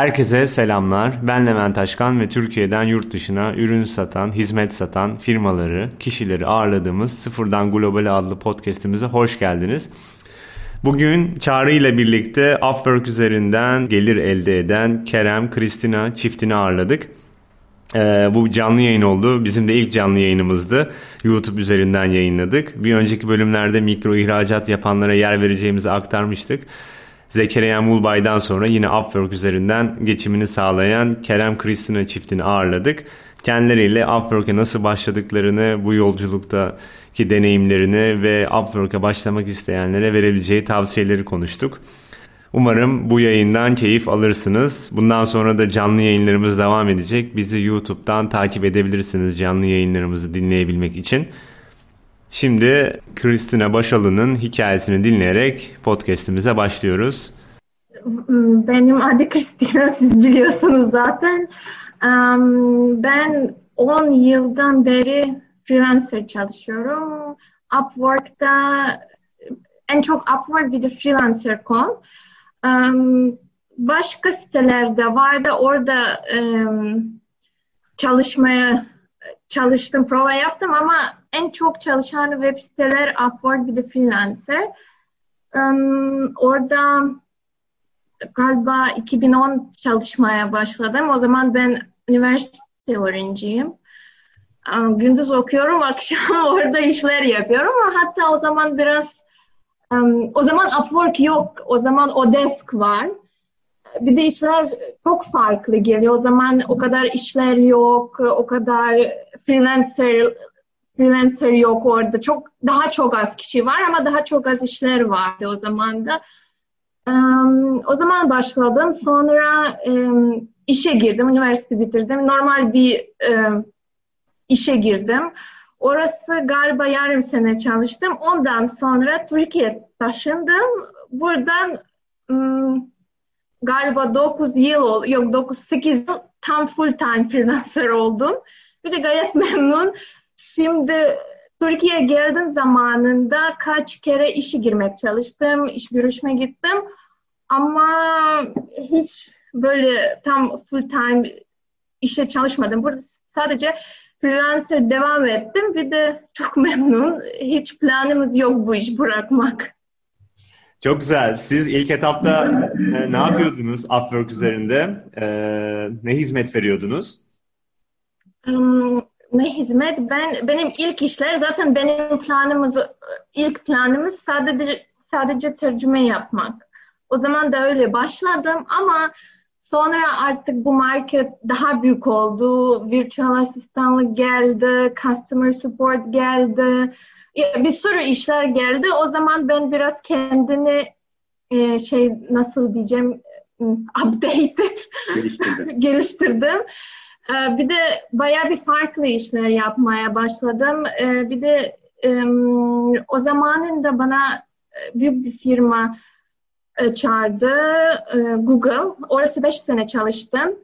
Herkese selamlar. Ben Levent Aşkan ve Türkiye'den yurt dışına ürün satan, hizmet satan firmaları, kişileri ağırladığımız Sıfırdan Global adlı podcast'imize hoş geldiniz. Bugün Çağrı ile birlikte Upwork üzerinden gelir elde eden Kerem, Kristina çiftini ağırladık. Ee, bu canlı yayın oldu. Bizim de ilk canlı yayınımızdı. YouTube üzerinden yayınladık. Bir önceki bölümlerde mikro ihracat yapanlara yer vereceğimizi aktarmıştık. Zekeriya Mulbay'dan sonra yine Upwork üzerinden geçimini sağlayan Kerem Kristina çiftini ağırladık. Kendileriyle Upwork'e nasıl başladıklarını, bu yolculuktaki deneyimlerini ve Upwork'a başlamak isteyenlere verebileceği tavsiyeleri konuştuk. Umarım bu yayından keyif alırsınız. Bundan sonra da canlı yayınlarımız devam edecek. Bizi YouTube'dan takip edebilirsiniz canlı yayınlarımızı dinleyebilmek için. Şimdi Kristina Başalı'nın hikayesini dinleyerek podcast'imize başlıyoruz. Benim adı Kristina, siz biliyorsunuz zaten. Ben 10 yıldan beri freelancer çalışıyorum. Upwork'ta en çok Upwork bir de freelancer.com. Başka sitelerde vardı. Orada çalışmaya çalıştım, prova yaptım ama en çok çalışan web siteler Upwork bir de Freelancer. Um, orada galiba 2010 çalışmaya başladım. O zaman ben üniversite öğrenciyim. Um, gündüz okuyorum, akşam orada işler yapıyorum. Hatta o zaman biraz um, o zaman Upwork yok. O zaman Odesk var. Bir de işler çok farklı geliyor. O zaman o kadar işler yok, o kadar freelancer freelancer yok orada. Çok daha çok az kişi var ama daha çok az işler vardı o zaman da. Um, o zaman başladım. Sonra um, işe girdim. Üniversite bitirdim. Normal bir um, işe girdim. Orası galiba yarım sene çalıştım. Ondan sonra Türkiye taşındım. Buradan galiba 9 yıl. Yok 9-8 yıl tam full time freelancer oldum. Bir de gayet memnun. Şimdi Türkiye'ye geldiğim zamanında kaç kere işe girmek çalıştım, iş görüşme gittim. Ama hiç böyle tam full time işe çalışmadım. Burada sadece freelancer devam ettim. Bir de çok memnun. Hiç planımız yok bu iş bırakmak. Çok güzel. Siz ilk etapta e, ne yapıyordunuz Upwork üzerinde? E, ne hizmet veriyordunuz? Um, ne hizmet? Ben benim ilk işler zaten benim planımız ilk planımız sadece sadece tercüme yapmak. O zaman da öyle başladım ama sonra artık bu market daha büyük oldu. Virtual asistanlık geldi, customer support geldi. Bir sürü işler geldi. O zaman ben biraz kendini e, şey nasıl diyeceğim updated geliştirdim. Ee, bir de bayağı bir farklı işler yapmaya başladım. Ee, bir de o zamanında bana e, büyük bir firma e, çağırdı, e, Google. Orası beş sene çalıştım.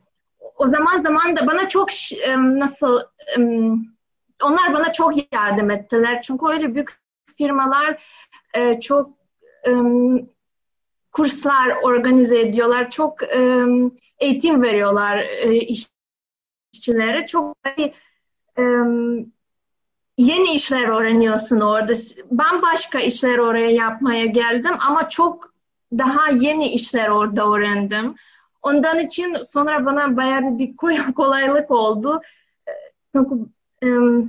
O zaman zaman da bana çok nasıl onlar bana çok yardım ettiler. Çünkü öyle büyük firmalar çok kurslar organize ediyorlar, çok eğitim veriyorlar iş işçilere çok e, yeni işler öğreniyorsun orada. Ben başka işler oraya yapmaya geldim ama çok daha yeni işler orada öğrendim. Ondan için sonra bana bayağı bir kolaylık oldu. Çünkü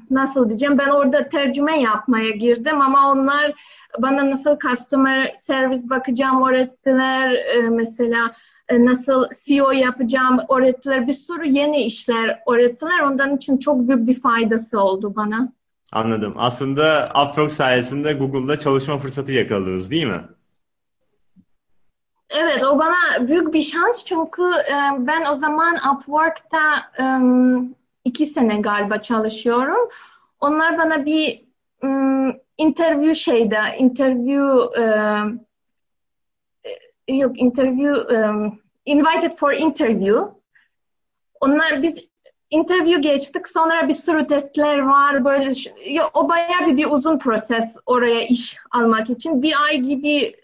nasıl diyeceğim ben orada tercüme yapmaya girdim ama onlar bana nasıl customer service bakacağım öğrettiler mesela nasıl CEO yapacağım öğrettiler. Bir sürü yeni işler öğrettiler. Ondan için çok büyük bir faydası oldu bana. Anladım. Aslında Upwork sayesinde Google'da çalışma fırsatı yakaladınız değil mi? Evet, o bana büyük bir şans çünkü e, ben o zaman Upwork'ta e, iki sene galiba çalışıyorum. Onlar bana bir interview şeyde, interview yok interview um, invited for interview. Onlar biz interview geçtik. Sonra bir sürü testler var. Böyle o bayağı bir, bir uzun proses oraya iş almak için. Bir ay gibi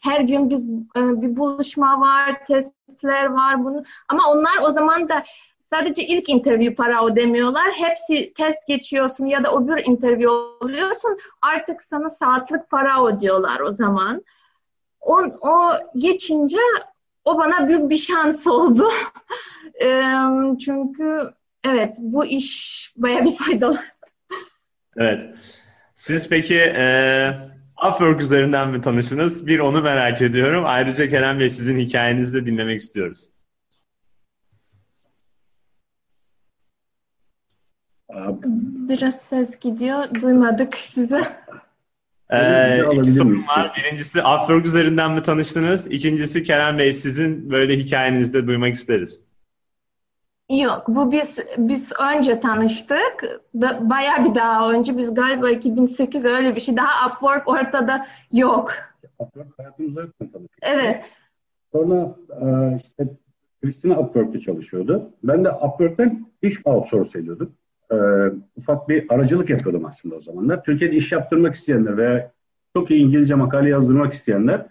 her gün biz e, bir buluşma var, test testler var bunu. Ama onlar o zaman da sadece ilk interview para ödemiyorlar. Hepsi test geçiyorsun ya da öbür interview oluyorsun. Artık sana saatlik para ödüyorlar o zaman. O, o geçince o bana büyük bir şans oldu. Çünkü evet bu iş baya bir faydalı. Evet. Siz peki e, Upwork üzerinden mi tanıştınız? Bir onu merak ediyorum. Ayrıca Kerem Bey sizin hikayenizi de dinlemek istiyoruz. Biraz ses gidiyor. Duymadık sizi. Ee, iki sorum var. Birincisi Upwork üzerinden mi tanıştınız? İkincisi Kerem Bey sizin böyle hikayenizi de duymak isteriz. Yok, bu biz biz önce tanıştık. Da, bayağı bir daha önce. Biz galiba 2008 öyle bir şey. Daha Upwork ortada yok. Upwork hayatımızda yok Evet. Sonra e, işte Kristina Upwork'ta çalışıyordu. Ben de Upwork'tan iş outsource ediyordum. E, ufak bir aracılık yapıyordum aslında o zamanlar. Türkiye'de iş yaptırmak isteyenler veya çok iyi İngilizce makale yazdırmak isteyenler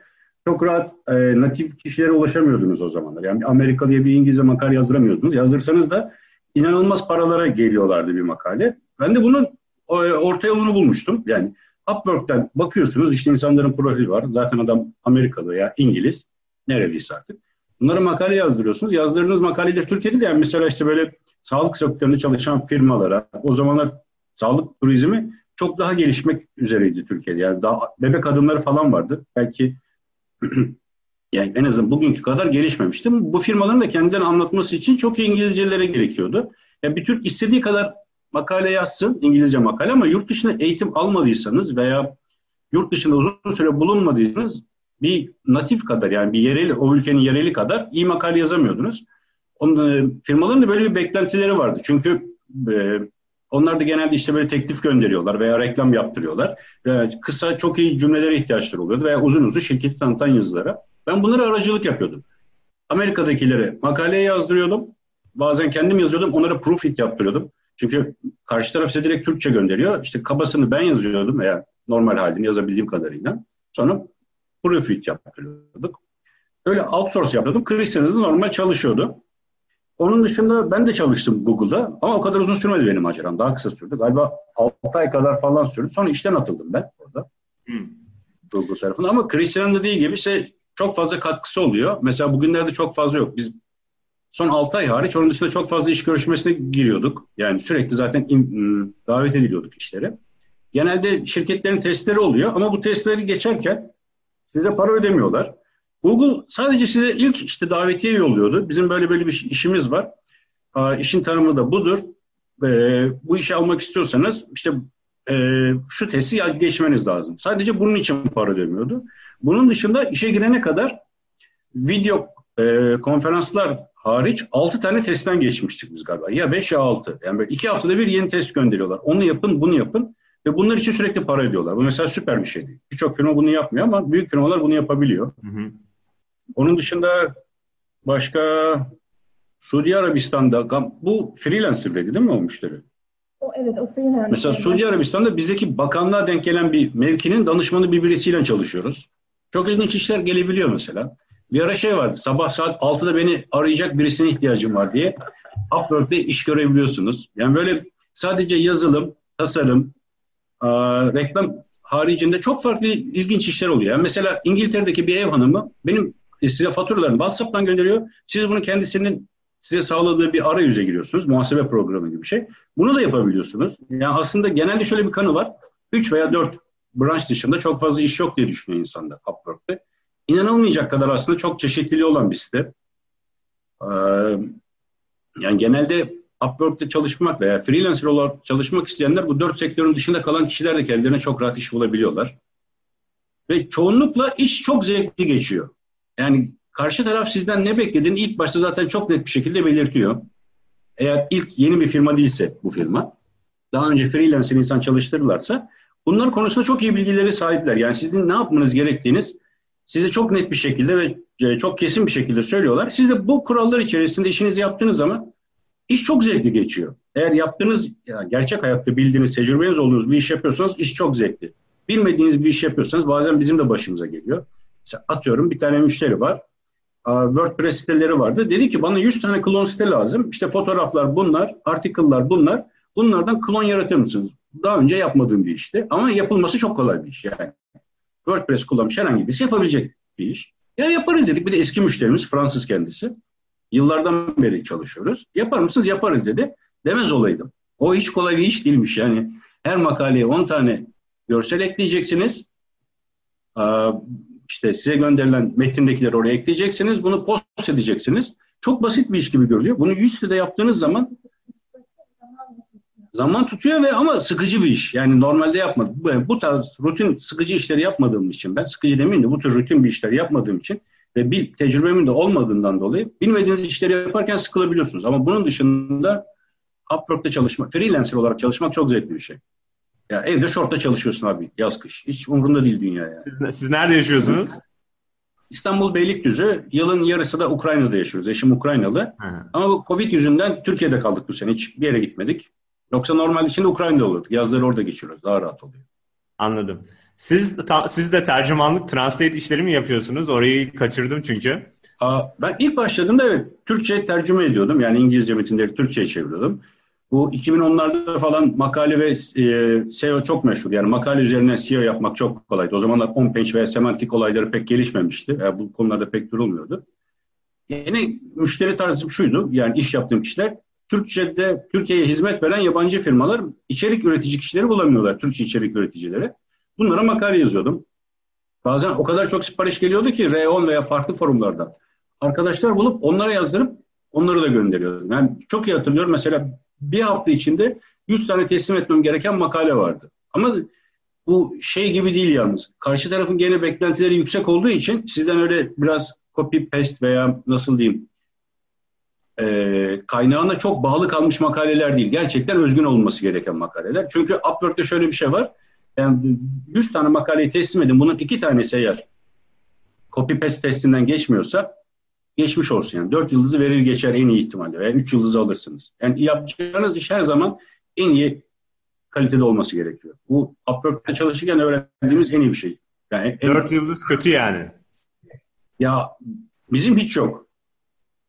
çok rahat e, natif kişilere ulaşamıyordunuz o zamanlar. Yani Amerikalıya bir İngilizce makale yazdıramıyordunuz. Yazdırsanız da inanılmaz paralara geliyorlardı bir makale. Ben de bunun e, orta yolunu bulmuştum. Yani Upwork'ten bakıyorsunuz işte insanların profili var. Zaten adam Amerikalı veya İngiliz. Neredeyse artık. Bunlara makale yazdırıyorsunuz. Yazdırdığınız makaleler Türkiye'de de yani mesela işte böyle sağlık sektöründe çalışan firmalara o zamanlar sağlık turizmi çok daha gelişmek üzereydi Türkiye'de. Yani daha bebek adımları falan vardı. Belki yani en azından bugünkü kadar gelişmemişti. Bu firmaların da kendilerini anlatması için çok İngilizcelere gerekiyordu. Yani bir Türk istediği kadar makale yazsın, İngilizce makale ama yurt dışında eğitim almadıysanız veya yurt dışında uzun süre bulunmadıysanız bir natif kadar yani bir yereli, o ülkenin yereli kadar iyi makale yazamıyordunuz. Onun, e, firmaların da böyle bir beklentileri vardı. Çünkü e, onlar da genelde işte böyle teklif gönderiyorlar veya reklam yaptırıyorlar. Veya kısa çok iyi cümlelere ihtiyaçları oluyordu veya uzun uzun şirketi tanıtan yazılara. Ben bunlara aracılık yapıyordum. Amerika'dakilere makaleye yazdırıyordum. Bazen kendim yazıyordum. Onlara proofread yaptırıyordum. Çünkü karşı taraf size direkt Türkçe gönderiyor. İşte kabasını ben yazıyordum veya normal halini yazabildiğim kadarıyla. Sonra proofread yaptırıyorduk. Öyle outsource yapıyordum. Christian'da da normal çalışıyordu. Onun dışında ben de çalıştım Google'da ama o kadar uzun sürmedi benim maceram. Daha kısa sürdü. Galiba 6 ay kadar falan sürdü. Sonra işten atıldım ben orada. Hmm. Google tarafından. Ama Christian'ın dediği gibi işte çok fazla katkısı oluyor. Mesela bugünlerde çok fazla yok. Biz son 6 ay hariç onun dışında çok fazla iş görüşmesine giriyorduk. Yani sürekli zaten in, davet ediliyorduk işlere. Genelde şirketlerin testleri oluyor ama bu testleri geçerken size para ödemiyorlar. Google sadece size ilk işte davetiye yolluyordu. Bizim böyle böyle bir işimiz var. Aa, işin tanımı da budur. Ee, bu işi almak istiyorsanız işte e, şu testi geçmeniz lazım. Sadece bunun için para ödemiyordu. Bunun dışında işe girene kadar video e, konferanslar hariç 6 tane testten geçmiştik biz galiba. Ya 5 ya 6. Yani böyle 2 haftada bir yeni test gönderiyorlar. Onu yapın, bunu yapın. Ve bunlar için sürekli para ödüyorlar. Bu mesela süper bir şey değil. Birçok firma bunu yapmıyor ama büyük firmalar bunu yapabiliyor. Hı hı. Onun dışında başka Suudi Arabistan'da bu freelancer dedi değil mi o müşteri? O, evet o freelancer. Mesela Suudi Arabistan'da bizdeki bakanlığa denk gelen bir mevkinin danışmanı bir birisiyle çalışıyoruz. Çok ilginç işler gelebiliyor mesela. Bir ara şey vardı sabah saat 6'da beni arayacak birisine ihtiyacım var diye Upwork'te iş görebiliyorsunuz. Yani böyle sadece yazılım, tasarım, reklam haricinde çok farklı ilginç işler oluyor. Yani mesela İngiltere'deki bir ev hanımı benim e, size faturalarını WhatsApp'tan gönderiyor. Siz bunu kendisinin size sağladığı bir arayüze giriyorsunuz. Muhasebe programı gibi bir şey. Bunu da yapabiliyorsunuz. Yani aslında genelde şöyle bir kanı var. 3 veya 4 branş dışında çok fazla iş yok diye düşünüyor insanda Upwork'te. İnanılmayacak kadar aslında çok çeşitliliği olan bir site. Ee, yani genelde Upwork'te çalışmak veya freelancer olarak çalışmak isteyenler bu dört sektörün dışında kalan kişiler de kendilerine çok rahat iş bulabiliyorlar. Ve çoğunlukla iş çok zevkli geçiyor. Yani karşı taraf sizden ne beklediğini ilk başta zaten çok net bir şekilde belirtiyor. Eğer ilk yeni bir firma değilse bu firma, daha önce freelancer insan çalıştırırlarsa bunlar konusunda çok iyi bilgileri sahipler. Yani sizin ne yapmanız gerektiğiniz size çok net bir şekilde ve e, çok kesin bir şekilde söylüyorlar. Siz de bu kurallar içerisinde işinizi yaptığınız zaman iş çok zevkli geçiyor. Eğer yaptığınız, yani gerçek hayatta bildiğiniz, tecrübeniz olduğunuz bir iş yapıyorsanız iş çok zevkli. Bilmediğiniz bir iş yapıyorsanız bazen bizim de başımıza geliyor. Atıyorum bir tane müşteri var. WordPress siteleri vardı. Dedi ki bana 100 tane klon site lazım. İşte fotoğraflar bunlar, article'lar bunlar. Bunlardan klon yaratır mısınız? Daha önce yapmadığım bir işti. Ama yapılması çok kolay bir iş yani. WordPress kullanmış herhangi birisi yapabilecek bir iş. Ya yaparız dedik. Bir de eski müşterimiz Fransız kendisi. Yıllardan beri çalışıyoruz. Yapar mısınız? Yaparız dedi. Demez olaydım. O hiç kolay bir iş değilmiş yani. Her makaleye 10 tane görsel ekleyeceksiniz. İşte size gönderilen metindekileri oraya ekleyeceksiniz. Bunu post edeceksiniz. Çok basit bir iş gibi görülüyor. Bunu yüz sitede yaptığınız zaman zaman tutuyor ve ama sıkıcı bir iş. Yani normalde yapmadım. Bu, bu tarz rutin sıkıcı işleri yapmadığım için ben sıkıcı demeyeyim de bu tür rutin bir işler yapmadığım için ve bir tecrübemin de olmadığından dolayı bilmediğiniz işleri yaparken sıkılabiliyorsunuz. Ama bunun dışında Upwork'ta çalışmak, freelancer olarak çalışmak çok zevkli bir şey. Ya evde şortta çalışıyorsun abi yaz kış. Hiç umurunda değil dünya yani. Siz, siz nerede yaşıyorsunuz? İstanbul Beylikdüzü. Yılın yarısı da Ukrayna'da yaşıyoruz. Eşim Ukraynalı. Hı. Ama bu Covid yüzünden Türkiye'de kaldık bu sene. Hiç bir yere gitmedik. Yoksa normal içinde Ukrayna'da olurduk. Yazları orada geçiriyoruz. Daha rahat oluyor. Anladım. Siz ta, siz de tercümanlık, translate işleri mi yapıyorsunuz? Orayı kaçırdım çünkü. Aa, ben ilk başladığımda evet Türkçe tercüme ediyordum. Yani İngilizce metinleri Türkçe'ye çeviriyordum. Bu 2010'larda falan makale ve e, SEO çok meşhur. Yani makale üzerine SEO yapmak çok kolaydı. O zamanlar on-page veya semantik olayları pek gelişmemişti. Yani bu konularda pek durulmuyordu. Yine müşteri tarzım şuydu. Yani iş yaptığım kişiler Türkçe'de Türkiye'ye hizmet veren yabancı firmalar içerik üretici kişileri bulamıyorlar. Türkçe içerik üreticileri. Bunlara makale yazıyordum. Bazen o kadar çok sipariş geliyordu ki R10 veya farklı forumlardan. Arkadaşlar bulup onlara yazdırıp onları da gönderiyordum. Yani çok iyi hatırlıyorum mesela bir hafta içinde 100 tane teslim etmem gereken makale vardı. Ama bu şey gibi değil yalnız. Karşı tarafın gene beklentileri yüksek olduğu için sizden öyle biraz copy paste veya nasıl diyeyim e, kaynağına çok bağlı kalmış makaleler değil. Gerçekten özgün olması gereken makaleler. Çünkü Upwork'ta şöyle bir şey var. Yani 100 tane makaleyi teslim edin. Bunun iki tanesi eğer copy paste testinden geçmiyorsa geçmiş olsun yani. Dört yıldızı verir geçer en iyi ihtimalle veya üç yıldızı alırsınız. Yani yapacağınız iş her zaman en iyi kalitede olması gerekiyor. Bu Upwork'ta çalışırken öğrendiğimiz en iyi bir şey. Yani Dört yıldız kötü yani. Ya bizim hiç yok.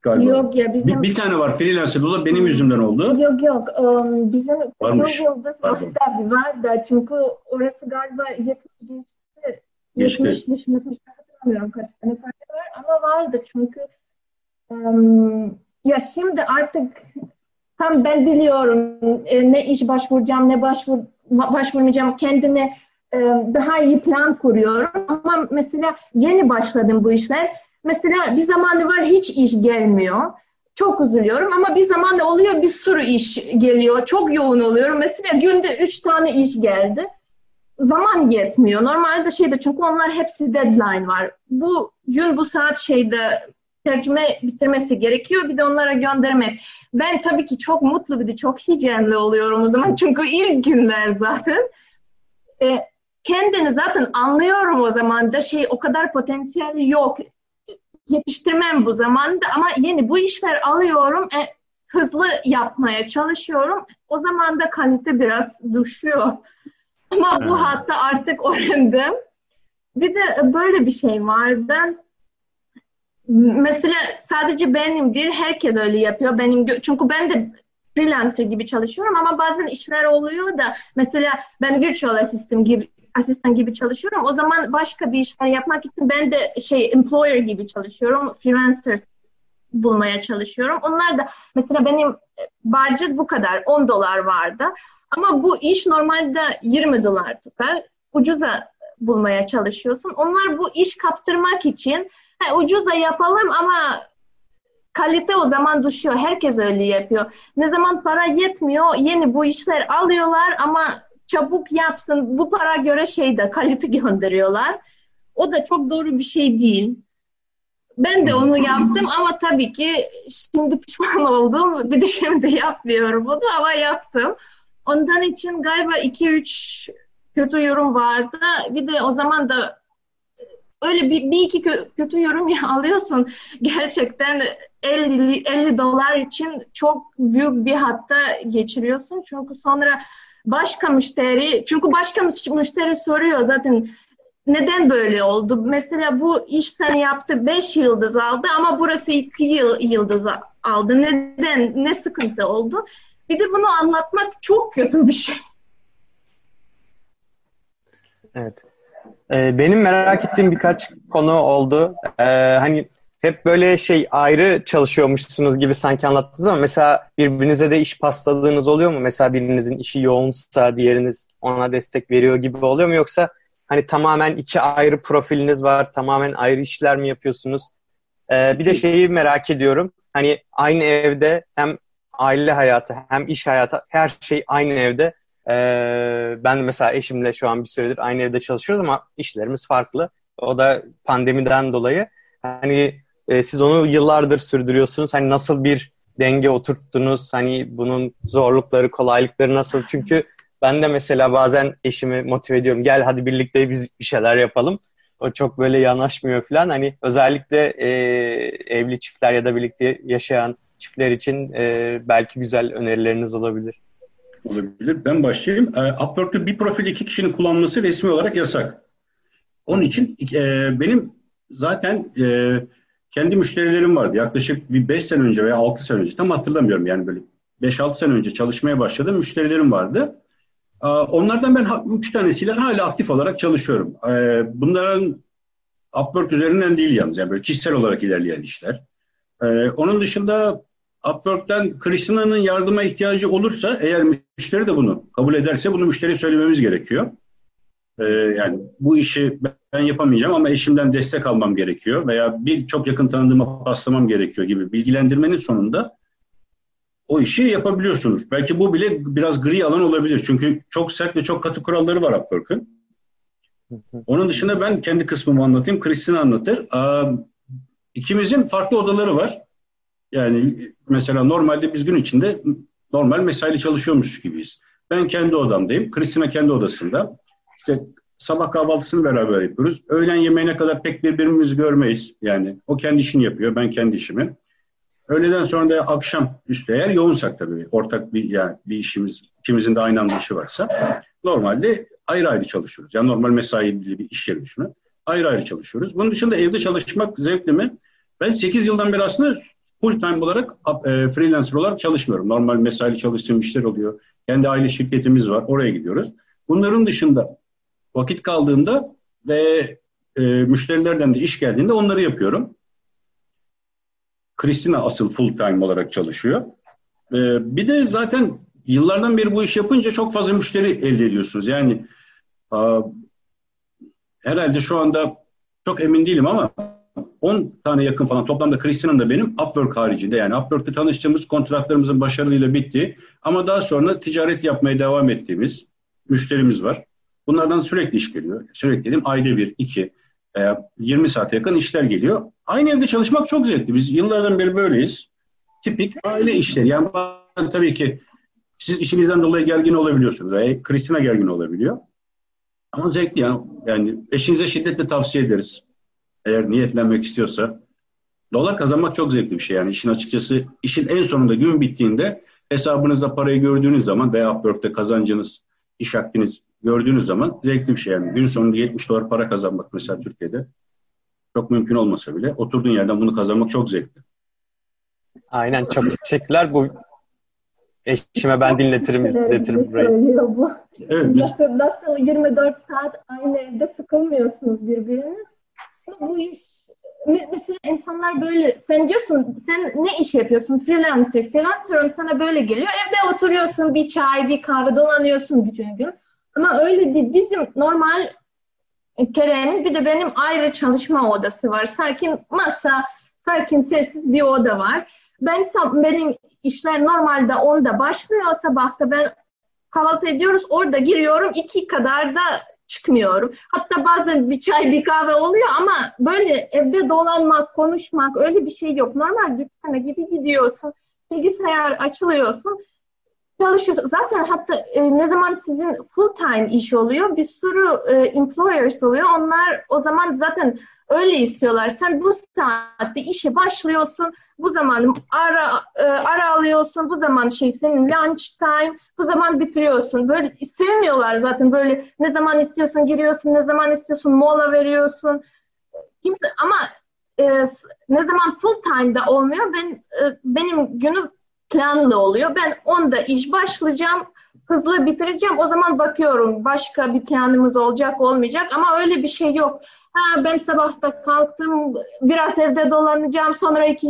Galiba. Yok ya bizim... Bir, bir tane var freelancer da benim yüzümden oldu. Yok yok um, bizim Varmış. yıldız tabii var da çünkü orası galiba 70 geçti. Geçti. 70 70 hatırlamıyorum kaç tane farkı var ama vardı çünkü um, ya şimdi artık tam ben biliyorum e, ne iş başvuracağım ne başvur başvurmayacağım kendime e, daha iyi plan kuruyorum ama mesela yeni başladım bu işler Mesela bir zamanı var hiç iş gelmiyor. Çok üzülüyorum ama bir zaman oluyor bir sürü iş geliyor. Çok yoğun oluyorum. Mesela günde üç tane iş geldi. Zaman yetmiyor. Normalde şeyde çünkü onlar hepsi deadline var. Bu gün bu saat şeyde tercüme bitirmesi gerekiyor. Bir de onlara göndermek. Ben tabii ki çok mutlu bir de çok hijyenli oluyorum o zaman. Çünkü ilk günler zaten. E, kendini zaten anlıyorum o zaman da şey o kadar potansiyel yok yetiştirmem bu zamanda ama yeni bu işler alıyorum. E, hızlı yapmaya çalışıyorum. O zaman da kalite biraz düşüyor. Ama bu hatta artık öğrendim. Bir de böyle bir şey vardı. Mesela sadece benim değil, herkes öyle yapıyor. Benim çünkü ben de freelancer gibi çalışıyorum ama bazen işler oluyor da mesela ben virtual assistant gibi asistan gibi çalışıyorum. O zaman başka bir işler yapmak için ben de şey employer gibi çalışıyorum. Freelancer bulmaya çalışıyorum. Onlar da mesela benim e, budget bu kadar 10 dolar vardı. Ama bu iş normalde 20 dolar tutar. Ucuza bulmaya çalışıyorsun. Onlar bu iş kaptırmak için he, ucuza yapalım ama kalite o zaman düşüyor. Herkes öyle yapıyor. Ne zaman para yetmiyor yeni bu işler alıyorlar ama çabuk yapsın bu para göre şeyde kalite gönderiyorlar. O da çok doğru bir şey değil. Ben de onu yaptım ama tabii ki şimdi pişman oldum. Bir de şimdi yapmıyorum bunu ama yaptım. Ondan için galiba 2-3 kötü yorum vardı. Bir de o zaman da öyle bir, bir iki kötü yorum alıyorsun. Gerçekten 50, 50 dolar için çok büyük bir hatta geçiriyorsun. Çünkü sonra başka müşteri çünkü başka müşteri soruyor zaten neden böyle oldu? Mesela bu iş sen yaptı 5 yıldız aldı ama burası 2 yıl, yıldız aldı. Neden? Ne sıkıntı oldu? Bir de bunu anlatmak çok kötü bir şey. Evet. Ee, benim merak ettiğim birkaç konu oldu. Ee, hani hep böyle şey ayrı çalışıyormuşsunuz gibi sanki anlattınız ama mesela birbirinize de iş pasladığınız oluyor mu? Mesela birinizin işi yoğunsa diğeriniz ona destek veriyor gibi oluyor mu? Yoksa hani tamamen iki ayrı profiliniz var, tamamen ayrı işler mi yapıyorsunuz? Ee, bir de şeyi merak ediyorum. Hani aynı evde hem aile hayatı hem iş hayatı her şey aynı evde. Ee, ben mesela eşimle şu an bir süredir aynı evde çalışıyoruz ama işlerimiz farklı. O da pandemiden dolayı. Hani e, siz onu yıllardır sürdürüyorsunuz. Hani nasıl bir denge oturttunuz? Hani bunun zorlukları, kolaylıkları nasıl? Çünkü ben de mesela bazen eşimi motive ediyorum. Gel hadi birlikte biz bir şeyler yapalım. O çok böyle yanaşmıyor falan. Hani özellikle e, evli çiftler ya da birlikte yaşayan çiftler için e, belki güzel önerileriniz olabilir. Olabilir. Ben başlayayım. E, Upwork'ta bir profil iki kişinin kullanması resmi olarak yasak. Onun için e, benim zaten e, kendi müşterilerim vardı. Yaklaşık bir 5 sene önce veya 6 sene önce tam hatırlamıyorum yani böyle 5-6 sene önce çalışmaya başladım. Müşterilerim vardı. E, onlardan ben 3 tanesiyle hala aktif olarak çalışıyorum. E, bunların Upwork üzerinden değil yalnız. Yani böyle kişisel olarak ilerleyen işler. Onun dışında Upwork'ten Kristina'nın yardıma ihtiyacı olursa eğer müşteri de bunu kabul ederse bunu müşteriye söylememiz gerekiyor. Ee, yani bu işi ben yapamayacağım ama eşimden destek almam gerekiyor veya bir çok yakın tanıdığıma paslamam gerekiyor gibi bilgilendirmenin sonunda o işi yapabiliyorsunuz. Belki bu bile biraz gri alan olabilir. Çünkü çok sert ve çok katı kuralları var Upwork'ın. Onun dışında ben kendi kısmımı anlatayım. Kristina anlatır. İkimizin farklı odaları var. Yani mesela normalde biz gün içinde normal mesaili çalışıyormuş gibiyiz. Ben kendi odamdayım. Kristina kendi odasında. İşte sabah kahvaltısını beraber yapıyoruz. Öğlen yemeğine kadar pek birbirimizi görmeyiz. Yani o kendi işini yapıyor, ben kendi işimi. Öğleden sonra da akşam üstü eğer yoğunsak tabii ortak bir yani bir işimiz, ikimizin de aynı anda işi varsa normalde ayrı ayrı çalışıyoruz. Yani normal mesai bir iş yeri düşünün. Ayrı ayrı çalışıyoruz. Bunun dışında evde çalışmak zevkli mi? Ben 8 yıldan beri aslında full time olarak e, freelancer olarak çalışmıyorum. Normal mesaili çalıştığım işler oluyor. Kendi aile şirketimiz var. Oraya gidiyoruz. Bunların dışında vakit kaldığında ve e, müşterilerden de iş geldiğinde onları yapıyorum. Kristina asıl full time olarak çalışıyor. E, bir de zaten yıllardan beri bu iş yapınca çok fazla müşteri elde ediyorsunuz. Yani a, herhalde şu anda çok emin değilim ama 10 tane yakın falan toplamda Kristina'nın da benim Upwork haricinde yani Upwork'ta tanıştığımız kontratlarımızın başarıyla bitti ama daha sonra ticaret yapmaya devam ettiğimiz müşterimiz var. Bunlardan sürekli iş geliyor. Sürekli dedim ayda bir, iki, e, 20 saate yakın işler geliyor. Aynı evde çalışmak çok zevkli. Biz yıllardan beri böyleyiz. Tipik aile işleri. Yani tabii ki siz işinizden dolayı gergin olabiliyorsunuz. Yani Kristina gergin olabiliyor. Ama zevkli yani. Yani eşinize şiddetle tavsiye ederiz. Eğer niyetlenmek istiyorsa. Dolar kazanmak çok zevkli bir şey. Yani işin açıkçası işin en sonunda gün bittiğinde hesabınızda parayı gördüğünüz zaman veya Upwork'ta kazancınız, iş akdiniz gördüğünüz zaman zevkli bir şey. Yani gün sonunda 70 dolar para kazanmak mesela Türkiye'de çok mümkün olmasa bile oturduğun yerden bunu kazanmak çok zevkli. Aynen çok teşekkürler. Bu eşime ben dinletirim, izletirim burayı. Bu. Evet, nasıl, nasıl 24 saat aynı evde sıkılmıyorsunuz birbiriniz? Bu iş mesela insanlar böyle sen diyorsun sen ne iş yapıyorsun freelancer freelancer sana böyle geliyor evde oturuyorsun bir çay bir kahve dolanıyorsun bütün gün ama öyle değil. Bizim normal Kerem'in bir de benim ayrı çalışma odası var. Sakin masa, sakin sessiz bir oda var. Ben benim işler normalde onda başlıyor sabahta ben kahvaltı ediyoruz orada giriyorum iki kadar da çıkmıyorum. Hatta bazen bir çay bir kahve oluyor ama böyle evde dolanmak, konuşmak öyle bir şey yok. Normal dükkana gibi gidiyorsun. Bilgisayar açılıyorsun çalışıyorsun. Zaten hatta e, ne zaman sizin full time iş oluyor bir sürü e, employers oluyor. Onlar o zaman zaten öyle istiyorlar. Sen bu saatte işe başlıyorsun, bu zaman ara e, ara alıyorsun, bu zaman şey senin lunch time, bu zaman bitiriyorsun. Böyle sevmiyorlar zaten böyle ne zaman istiyorsun giriyorsun, ne zaman istiyorsun mola veriyorsun. Kimse ama e, ne zaman full time'da olmuyor. Ben e, benim günüm planlı oluyor. Ben onda iş başlayacağım, hızlı bitireceğim. O zaman bakıyorum başka bir planımız olacak olmayacak ama öyle bir şey yok. Ha, ben sabahta kalktım, biraz evde dolanacağım, sonra iki,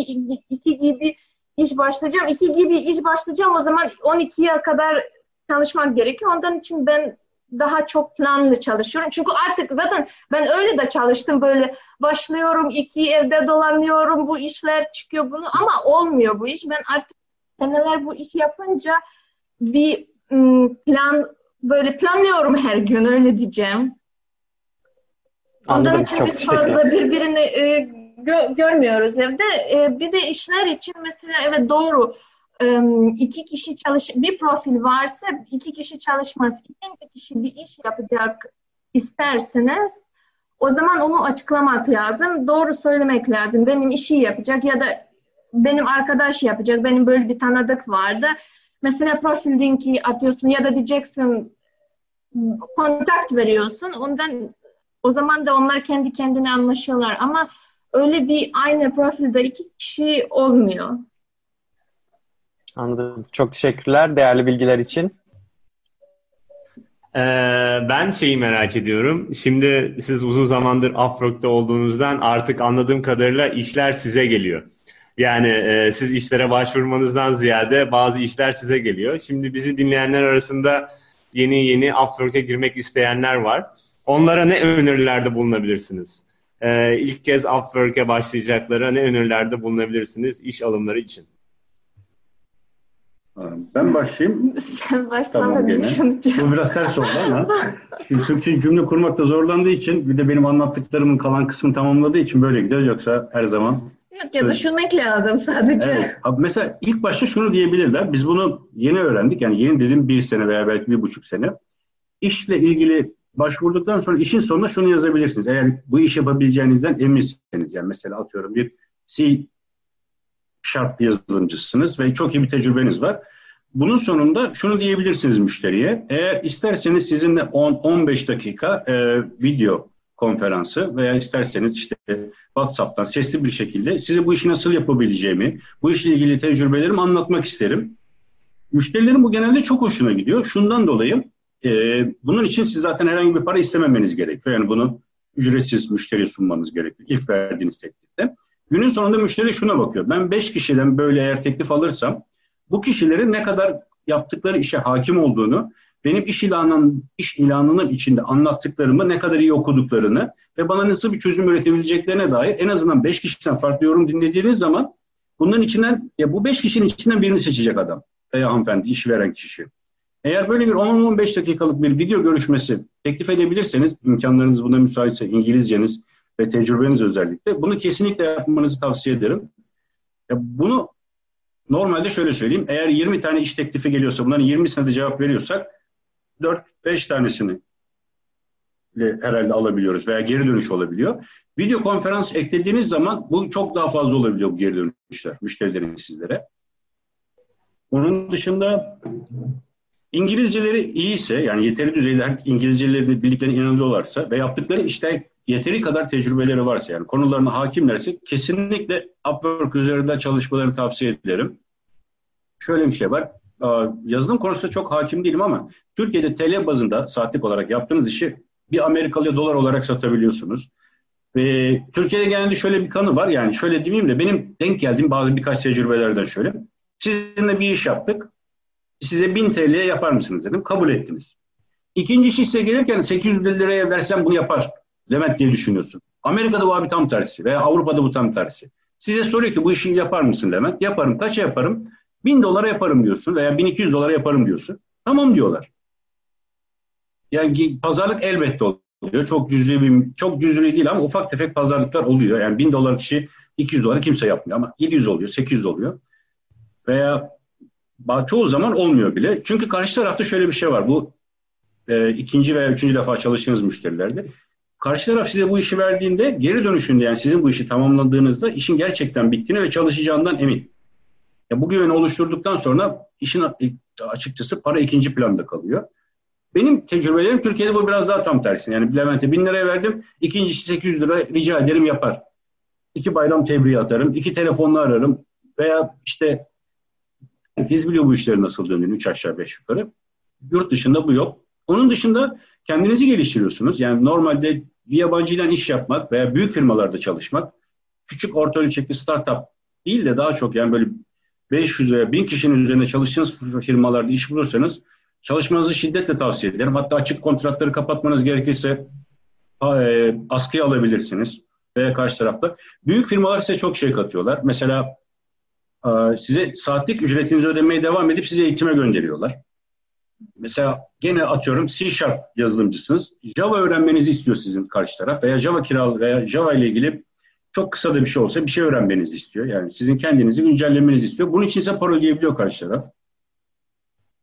iki gibi iş başlayacağım. İki gibi iş başlayacağım, o zaman 12'ye kadar çalışmak gerekiyor. Ondan için ben daha çok planlı çalışıyorum. Çünkü artık zaten ben öyle de çalıştım böyle başlıyorum, iki evde dolanıyorum, bu işler çıkıyor bunu ama olmuyor bu iş. Ben artık seneler bu iş yapınca bir plan böyle planlıyorum her gün öyle diyeceğim. Ondan için çok biz fazla birbirini e, gö- görmüyoruz evde. E, bir de işler için mesela evet doğru e, iki kişi çalış bir profil varsa iki kişi çalışmaz. İkinci kişi bir iş yapacak isterseniz o zaman onu açıklamak lazım. Doğru söylemek lazım. Benim işi yapacak ya da benim arkadaş yapacak. Benim böyle bir tanıdık vardı. Mesela profil linki atıyorsun ya da diyeceksin kontakt veriyorsun. Ondan o zaman da onlar kendi kendine anlaşıyorlar ama öyle bir aynı profilde iki kişi olmuyor. Anladım. Çok teşekkürler değerli bilgiler için. Ee, ben şeyi merak ediyorum. Şimdi siz uzun zamandır Afrok'ta olduğunuzdan artık anladığım kadarıyla işler size geliyor. Yani e, siz işlere başvurmanızdan ziyade bazı işler size geliyor. Şimdi bizi dinleyenler arasında yeni yeni Upwork'e girmek isteyenler var. Onlara ne önerilerde bulunabilirsiniz? Ee, ilk kez Upwork'e başlayacaklara ne önerilerde bulunabilirsiniz iş alımları için? Ben başlayayım. Sen başlama tamam, Bu biraz ters oldu ama şimdi Türkçe cümle kurmakta zorlandığı için bir de benim anlattıklarımın kalan kısmını tamamladığı için böyle gidiyor. Yoksa her zaman Yok ya düşünmek lazım sadece. Evet. mesela ilk başta şunu diyebilirler. Biz bunu yeni öğrendik. Yani yeni dedim bir sene veya belki bir buçuk sene. İşle ilgili başvurduktan sonra işin sonuna şunu yazabilirsiniz. Eğer bu iş yapabileceğinizden eminsiniz. Yani mesela atıyorum bir C Sharp yazılımcısınız ve çok iyi bir tecrübeniz var. Bunun sonunda şunu diyebilirsiniz müşteriye. Eğer isterseniz sizinle 10-15 dakika e, video konferansı veya isterseniz işte WhatsApp'tan sesli bir şekilde size bu işi nasıl yapabileceğimi, bu işle ilgili tecrübelerimi anlatmak isterim. Müşterilerin bu genelde çok hoşuna gidiyor. Şundan dolayı e, bunun için siz zaten herhangi bir para istememeniz gerekiyor. Yani bunu ücretsiz müşteriye sunmanız gerekiyor ilk verdiğiniz teklifte. Günün sonunda müşteri şuna bakıyor. Ben 5 kişiden böyle eğer teklif alırsam bu kişilerin ne kadar yaptıkları işe hakim olduğunu, benim iş ilanının, iş ilanının içinde anlattıklarımı ne kadar iyi okuduklarını ve bana nasıl bir çözüm üretebileceklerine dair en azından 5 kişiden farklı yorum dinlediğiniz zaman bunların içinden ya bu 5 kişinin içinden birini seçecek adam veya hanımefendi iş veren kişi. Eğer böyle bir 10-15 dakikalık bir video görüşmesi teklif edebilirseniz, imkanlarınız buna müsaitse, İngilizceniz ve tecrübeniz özellikle, bunu kesinlikle yapmanızı tavsiye ederim. Ya bunu normalde şöyle söyleyeyim, eğer 20 tane iş teklifi geliyorsa, bunların 20'sine de cevap veriyorsak, 4-5 tanesini herhalde alabiliyoruz veya geri dönüş olabiliyor. Video konferans eklediğiniz zaman bu çok daha fazla olabiliyor bu geri dönüşler müşterilerin sizlere. Onun dışında İngilizceleri iyiyse yani yeteri düzeyde İngilizcelerini bildiklerine inanıyorlarsa ve yaptıkları işte yeteri kadar tecrübeleri varsa yani konularına hakimlerse kesinlikle Upwork üzerinde çalışmalarını tavsiye ederim. Şöyle bir şey var. Yazılım konusunda çok hakim değilim ama Türkiye'de TL bazında saatlik olarak yaptığınız işi bir Amerikalı dolar olarak satabiliyorsunuz. Ve Türkiye'de genelde şöyle bir kanı var yani şöyle demeyeyim de benim denk geldiğim bazı birkaç tecrübelerden şöyle. Sizinle bir iş yaptık size 1000 TL'ye yapar mısınız dedim. Kabul ettiniz. İkinci iş size gelirken 800 liraya versem bunu yapar. Levent diye düşünüyorsun. Amerika'da bu abi tam tersi veya Avrupa'da bu tam tersi. Size soruyor ki bu işi yapar mısın Levent? Yaparım. Kaça yaparım? 1000 dolara yaparım diyorsun veya 1200 dolara yaparım diyorsun. Tamam diyorlar. Yani pazarlık elbette oluyor. Çok cüzi bir, çok cüzri değil ama ufak tefek pazarlıklar oluyor. Yani 1000 dolar kişi 200 dolar kimse yapmıyor ama 700 oluyor, 800 oluyor. Veya çoğu zaman olmuyor bile. Çünkü karşı tarafta şöyle bir şey var. Bu e, ikinci veya üçüncü defa çalıştığınız müşterilerde. karşı taraf size bu işi verdiğinde geri dönüşünde yani sizin bu işi tamamladığınızda işin gerçekten bittiğini ve çalışacağından emin. Ya bu güveni oluşturduktan sonra işin açıkçası para ikinci planda kalıyor. Benim tecrübelerim Türkiye'de bu biraz daha tam tersi. Yani Levent'e bin liraya verdim. ikincisi 800 lira rica ederim yapar. İki bayram tebriği atarım. iki telefonla ararım. Veya işte herkes biliyor bu işlerin nasıl döndüğünü. Üç aşağı beş yukarı. Yurt dışında bu yok. Onun dışında kendinizi geliştiriyorsunuz. Yani normalde bir yabancıyla iş yapmak veya büyük firmalarda çalışmak küçük orta ölçekli startup değil de daha çok yani böyle 500 veya 1000 kişinin üzerinde çalıştığınız firmalarda iş bulursanız çalışmanızı şiddetle tavsiye ederim. Hatta açık kontratları kapatmanız gerekirse e, askıya alabilirsiniz veya karşı tarafta. Büyük firmalar size çok şey katıyorlar. Mesela size saatlik ücretinizi ödemeye devam edip size eğitime gönderiyorlar. Mesela gene atıyorum C Sharp yazılımcısınız. Java öğrenmenizi istiyor sizin karşı taraf veya Java kiralı veya Java ile ilgili çok kısa da bir şey olsa bir şey öğrenmenizi istiyor. Yani sizin kendinizi güncellemenizi istiyor. Bunun için ise para ödeyebiliyor karşı taraf.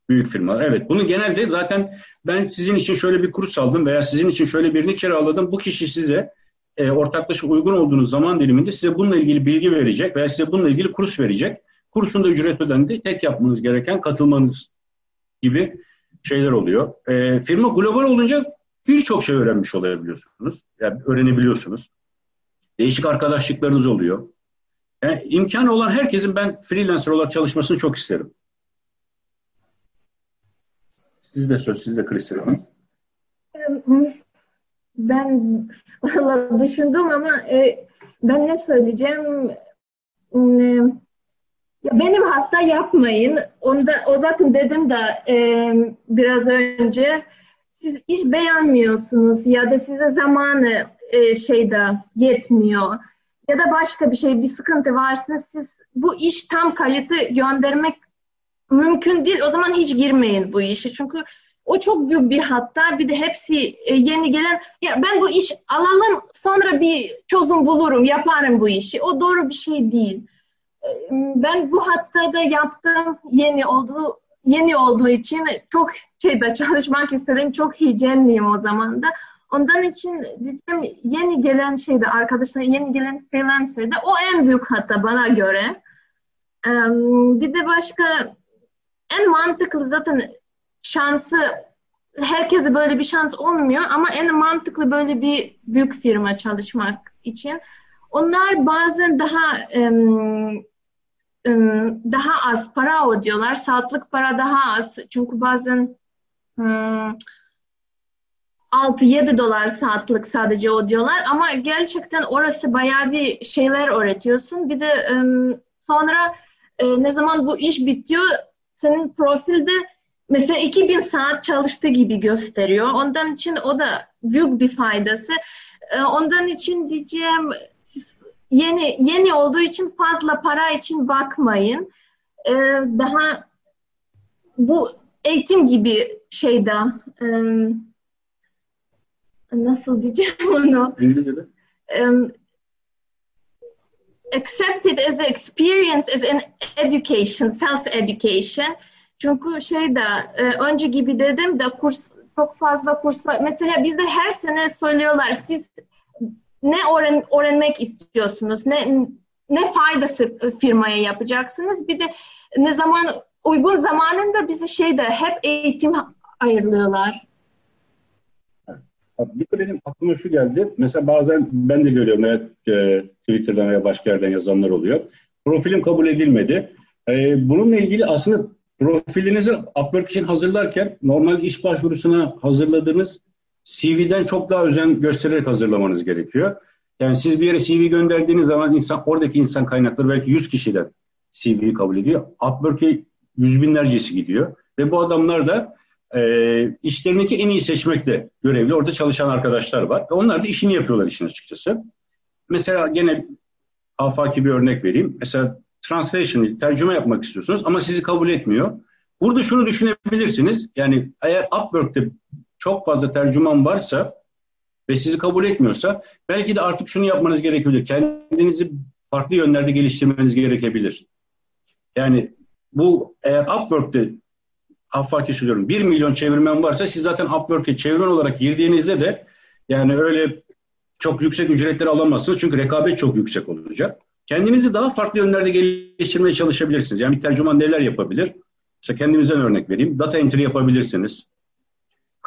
Büyük firmalar. Evet. Bunu genelde zaten ben sizin için şöyle bir kurs aldım veya sizin için şöyle birini kiraladım. Bu kişi size e, ortaklaşa uygun olduğunuz zaman diliminde size bununla ilgili bilgi verecek veya size bununla ilgili kurs verecek. Kursun da ücret ödendi. Tek yapmanız gereken katılmanız gibi şeyler oluyor. E, firma global olunca birçok şey öğrenmiş olabiliyorsunuz. Yani öğrenebiliyorsunuz. Değişik arkadaşlıklarınız oluyor. Yani imkanı olan herkesin ben freelancer olarak çalışmasını çok isterim. Siz de söz, siz de Hanım. Ben valla düşündüm ama e, ben ne söyleyeceğim? E, ya benim hatta yapmayın. Onda o zaten dedim de e, biraz önce siz iş beğenmiyorsunuz ya da size zamanı e, şeyde yetmiyor ya da başka bir şey bir sıkıntı varsa siz bu iş tam kayıtı göndermek mümkün değil. O zaman hiç girmeyin bu işe. Çünkü o çok büyük bir hatta bir de hepsi e, yeni gelen ya ben bu iş alalım sonra bir çözüm bulurum yaparım bu işi. O doğru bir şey değil. E, ben bu hatta da yaptım yeni olduğu yeni olduğu için çok şeyde çalışmak istedim. Çok heyecanlıyım o zaman da. Ondan için diyeceğim yeni gelen şeyde arkadaşlar yeni gelen freelancer'da o en büyük hatta bana göre. bir de başka en mantıklı zaten şansı herkese böyle bir şans olmuyor ama en mantıklı böyle bir büyük firma çalışmak için. Onlar bazen daha um, daha az para ödüyorlar. Saatlik para daha az. Çünkü bazen um, 6-7 dolar saatlik sadece ödüyorlar ama gerçekten orası bayağı bir şeyler öğretiyorsun. Bir de sonra e, ne zaman bu iş bitiyor senin profilde mesela 2000 saat çalıştığı gibi gösteriyor. Ondan için o da büyük bir faydası. E, ondan için diyeceğim yeni yeni olduğu için fazla para için bakmayın. E, daha bu eğitim gibi şeyde um, nasıl diyeceğim onu? İngilizce'de. Accept it as experience, as an education, self-education. Çünkü şeyde e, önce gibi dedim de kurs çok fazla kurslar. Mesela bizde her sene söylüyorlar siz ne öğren, öğrenmek istiyorsunuz? Ne ne faydası firmaya yapacaksınız? Bir de ne zaman uygun zamanında bizi şeyde hep eğitim ayırıyorlar. Bir de benim aklıma şu geldi. Mesela bazen ben de görüyorum evet, e, Twitter'dan veya başka yerden yazanlar oluyor. Profilim kabul edilmedi. E, bununla ilgili aslında profilinizi Upwork için hazırlarken normal iş başvurusuna hazırladığınız CV'den çok daha özen göstererek hazırlamanız gerekiyor. Yani siz bir yere CV gönderdiğiniz zaman insan oradaki insan kaynakları belki 100 kişiden CV'yi kabul ediyor. Upwork'e yüz binlercesi gidiyor. Ve bu adamlar da e, işlerindeki en iyi seçmekte görevli. Orada çalışan arkadaşlar var. Onlar da işini yapıyorlar işin açıkçası. Mesela gene afaki bir örnek vereyim. Mesela translation, tercüme yapmak istiyorsunuz ama sizi kabul etmiyor. Burada şunu düşünebilirsiniz. Yani eğer Upwork'te çok fazla tercüman varsa ve sizi kabul etmiyorsa belki de artık şunu yapmanız gerekebilir. Kendinizi farklı yönlerde geliştirmeniz gerekebilir. Yani bu eğer Upwork'te affaki söylüyorum 1 milyon çevirmen varsa siz zaten Upwork'e çevirmen olarak girdiğinizde de yani öyle çok yüksek ücretleri alamazsınız çünkü rekabet çok yüksek olacak. Kendinizi daha farklı yönlerde geliştirmeye çalışabilirsiniz. Yani bir tercüman neler yapabilir? İşte kendimizden örnek vereyim. Data entry yapabilirsiniz.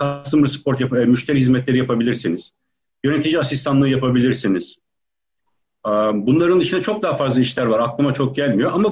Customer support, yap e, müşteri hizmetleri yapabilirsiniz. Yönetici asistanlığı yapabilirsiniz. Bunların dışında çok daha fazla işler var. Aklıma çok gelmiyor. Ama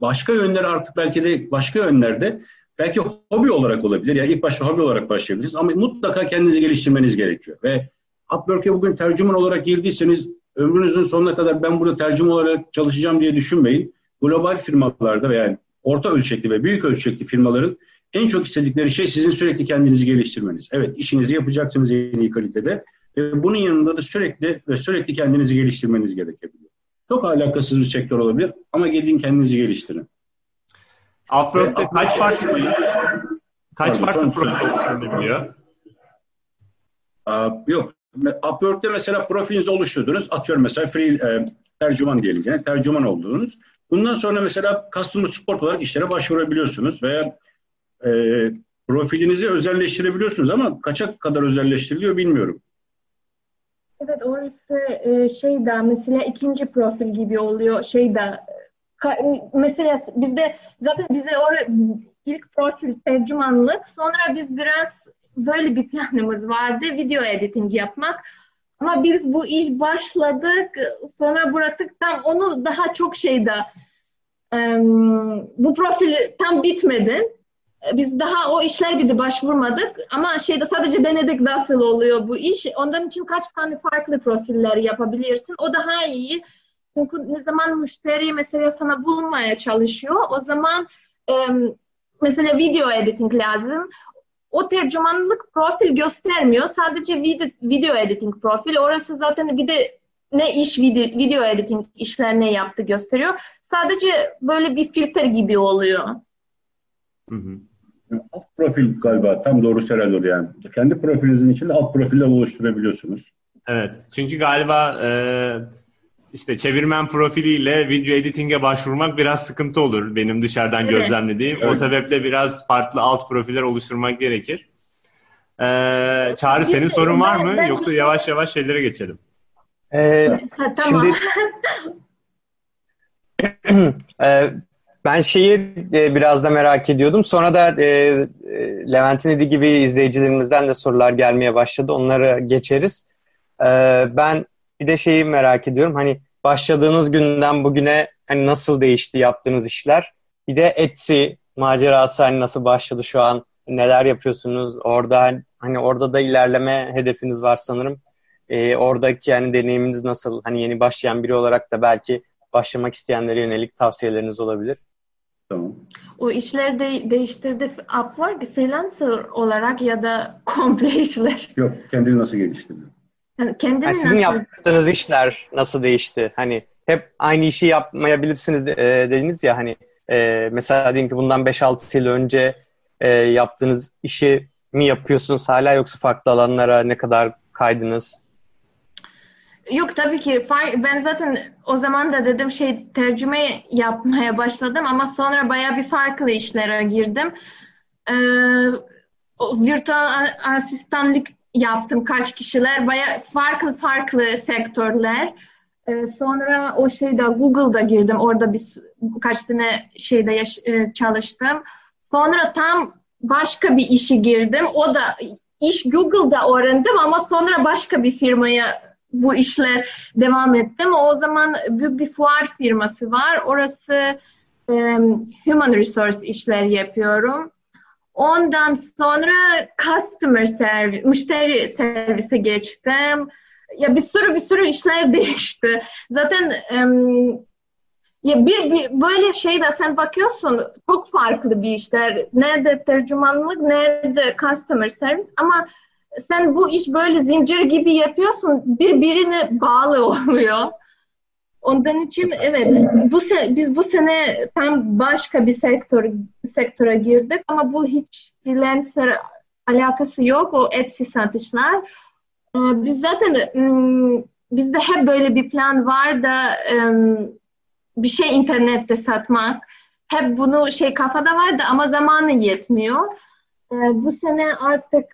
başka yönler artık belki de başka yönlerde belki hobi olarak olabilir. Yani ilk başta hobi olarak başlayabilirsiniz. Ama mutlaka kendinizi geliştirmeniz gerekiyor. Ve Upwork'e bugün tercüman olarak girdiyseniz ömrünüzün sonuna kadar ben burada tercüman olarak çalışacağım diye düşünmeyin. Global firmalarda veya orta ölçekli ve büyük ölçekli firmaların en çok istedikleri şey sizin sürekli kendinizi geliştirmeniz. Evet işinizi yapacaksınız en iyi kalitede ve bunun yanında da sürekli ve sürekli kendinizi geliştirmeniz gerekebiliyor. Çok alakasız bir sektör olabilir ama gidin kendinizi geliştirin. Upwork'te kaç farklı kaç farklı profil oluşturulabiliyor? Yok. Upwork'te mesela profilinizi oluşturdunuz. Atıyorum mesela free e, tercüman diyelim. Yani tercüman olduğunuz. Bundan sonra mesela customer support olarak işlere başvurabiliyorsunuz veya e, profilinizi özelleştirebiliyorsunuz ama kaça kadar özelleştiriliyor bilmiyorum. Evet orası e, şey de mesela ikinci profil gibi oluyor şey de mesela bizde zaten bize or ilk profil tercümanlık sonra biz biraz böyle bir planımız vardı video editing yapmak ama biz bu iş başladık sonra bıraktık tam onu daha çok şeyde bu profil tam bitmedi biz daha o işler bir de başvurmadık ama şeyde sadece denedik nasıl oluyor bu iş. Ondan için kaç tane farklı profiller yapabilirsin. O daha iyi. Çünkü ne zaman müşteri mesela sana bulmaya çalışıyor o zaman mesela video editing lazım. O tercümanlık profil göstermiyor. Sadece video, video editing profil. Orası zaten bir de ne iş video, video editing işler ne yaptı gösteriyor. Sadece böyle bir filtre gibi oluyor. Hı hı. Alt profil galiba tam doğru herhalde yani. Kendi profilinizin içinde alt profiller oluşturabiliyorsunuz. Evet. Çünkü galiba e, işte çevirmen profiliyle video editing'e başvurmak biraz sıkıntı olur benim dışarıdan evet. gözlemlediğim. Evet. O sebeple biraz farklı alt profiller oluşturmak gerekir. Ee, Çağrı senin sorun var mı? Ben, Yoksa yavaş yavaş şeylere geçelim. Ee, ha, tamam. Şimdi e, ben şeyi e, biraz da merak ediyordum. Sonra da e, Levent'in dediği gibi izleyicilerimizden de sorular gelmeye başladı. Onları geçeriz. E, ben bir de şeyi merak ediyorum. Hani başladığınız günden bugüne hani nasıl değişti yaptığınız işler? Bir de Etsy macerası hani nasıl başladı şu an? Neler yapıyorsunuz? Orada hani orada da ilerleme hedefiniz var sanırım. E, oradaki yani deneyiminiz nasıl? Hani yeni başlayan biri olarak da belki başlamak isteyenlere yönelik tavsiyeleriniz olabilir. Tamam. O işler de değiştirdi Upwork freelancer olarak ya da komple işler? Yok, kendini nasıl geliştirdi? Yani kendini yani sizin nasıl... yaptığınız işler nasıl değişti? Hani hep aynı işi yapmayabilirsiniz e, dediniz ya hani e, mesela diyelim ki bundan 5-6 yıl önce e, yaptığınız işi mi yapıyorsunuz hala yoksa farklı alanlara ne kadar kaydınız? Yok tabii ki ben zaten o zaman da dedim şey tercüme yapmaya başladım ama sonra baya bir farklı işlere girdim. Ee, virtual asistanlık yaptım kaç kişiler baya farklı farklı sektörler. Ee, sonra o şeyde Google'da girdim orada bir kaç sene şeyde yaş- e, çalıştım. Sonra tam başka bir işi girdim. O da iş Google'da öğrendim ama sonra başka bir firmaya bu işler devam ettim. O zaman büyük bir fuar firması var. Orası e, human resource işler yapıyorum. Ondan sonra customer service, müşteri servise geçtim. Ya bir sürü bir sürü işler değişti. Zaten e, ya bir, bir böyle şeyde sen bakıyorsun çok farklı bir işler. Nerede tercümanlık, nerede customer service ama sen bu iş böyle zincir gibi yapıyorsun birbirine bağlı oluyor. Ondan için evet bu sene, biz bu sene tam başka bir sektör sektöre girdik ama bu hiç freelancer alakası yok o Etsy satışlar. Ee, biz zaten ım, bizde hep böyle bir plan var da ım, bir şey internette satmak. Hep bunu şey kafada vardı ama zamanı yetmiyor. Ee, bu sene artık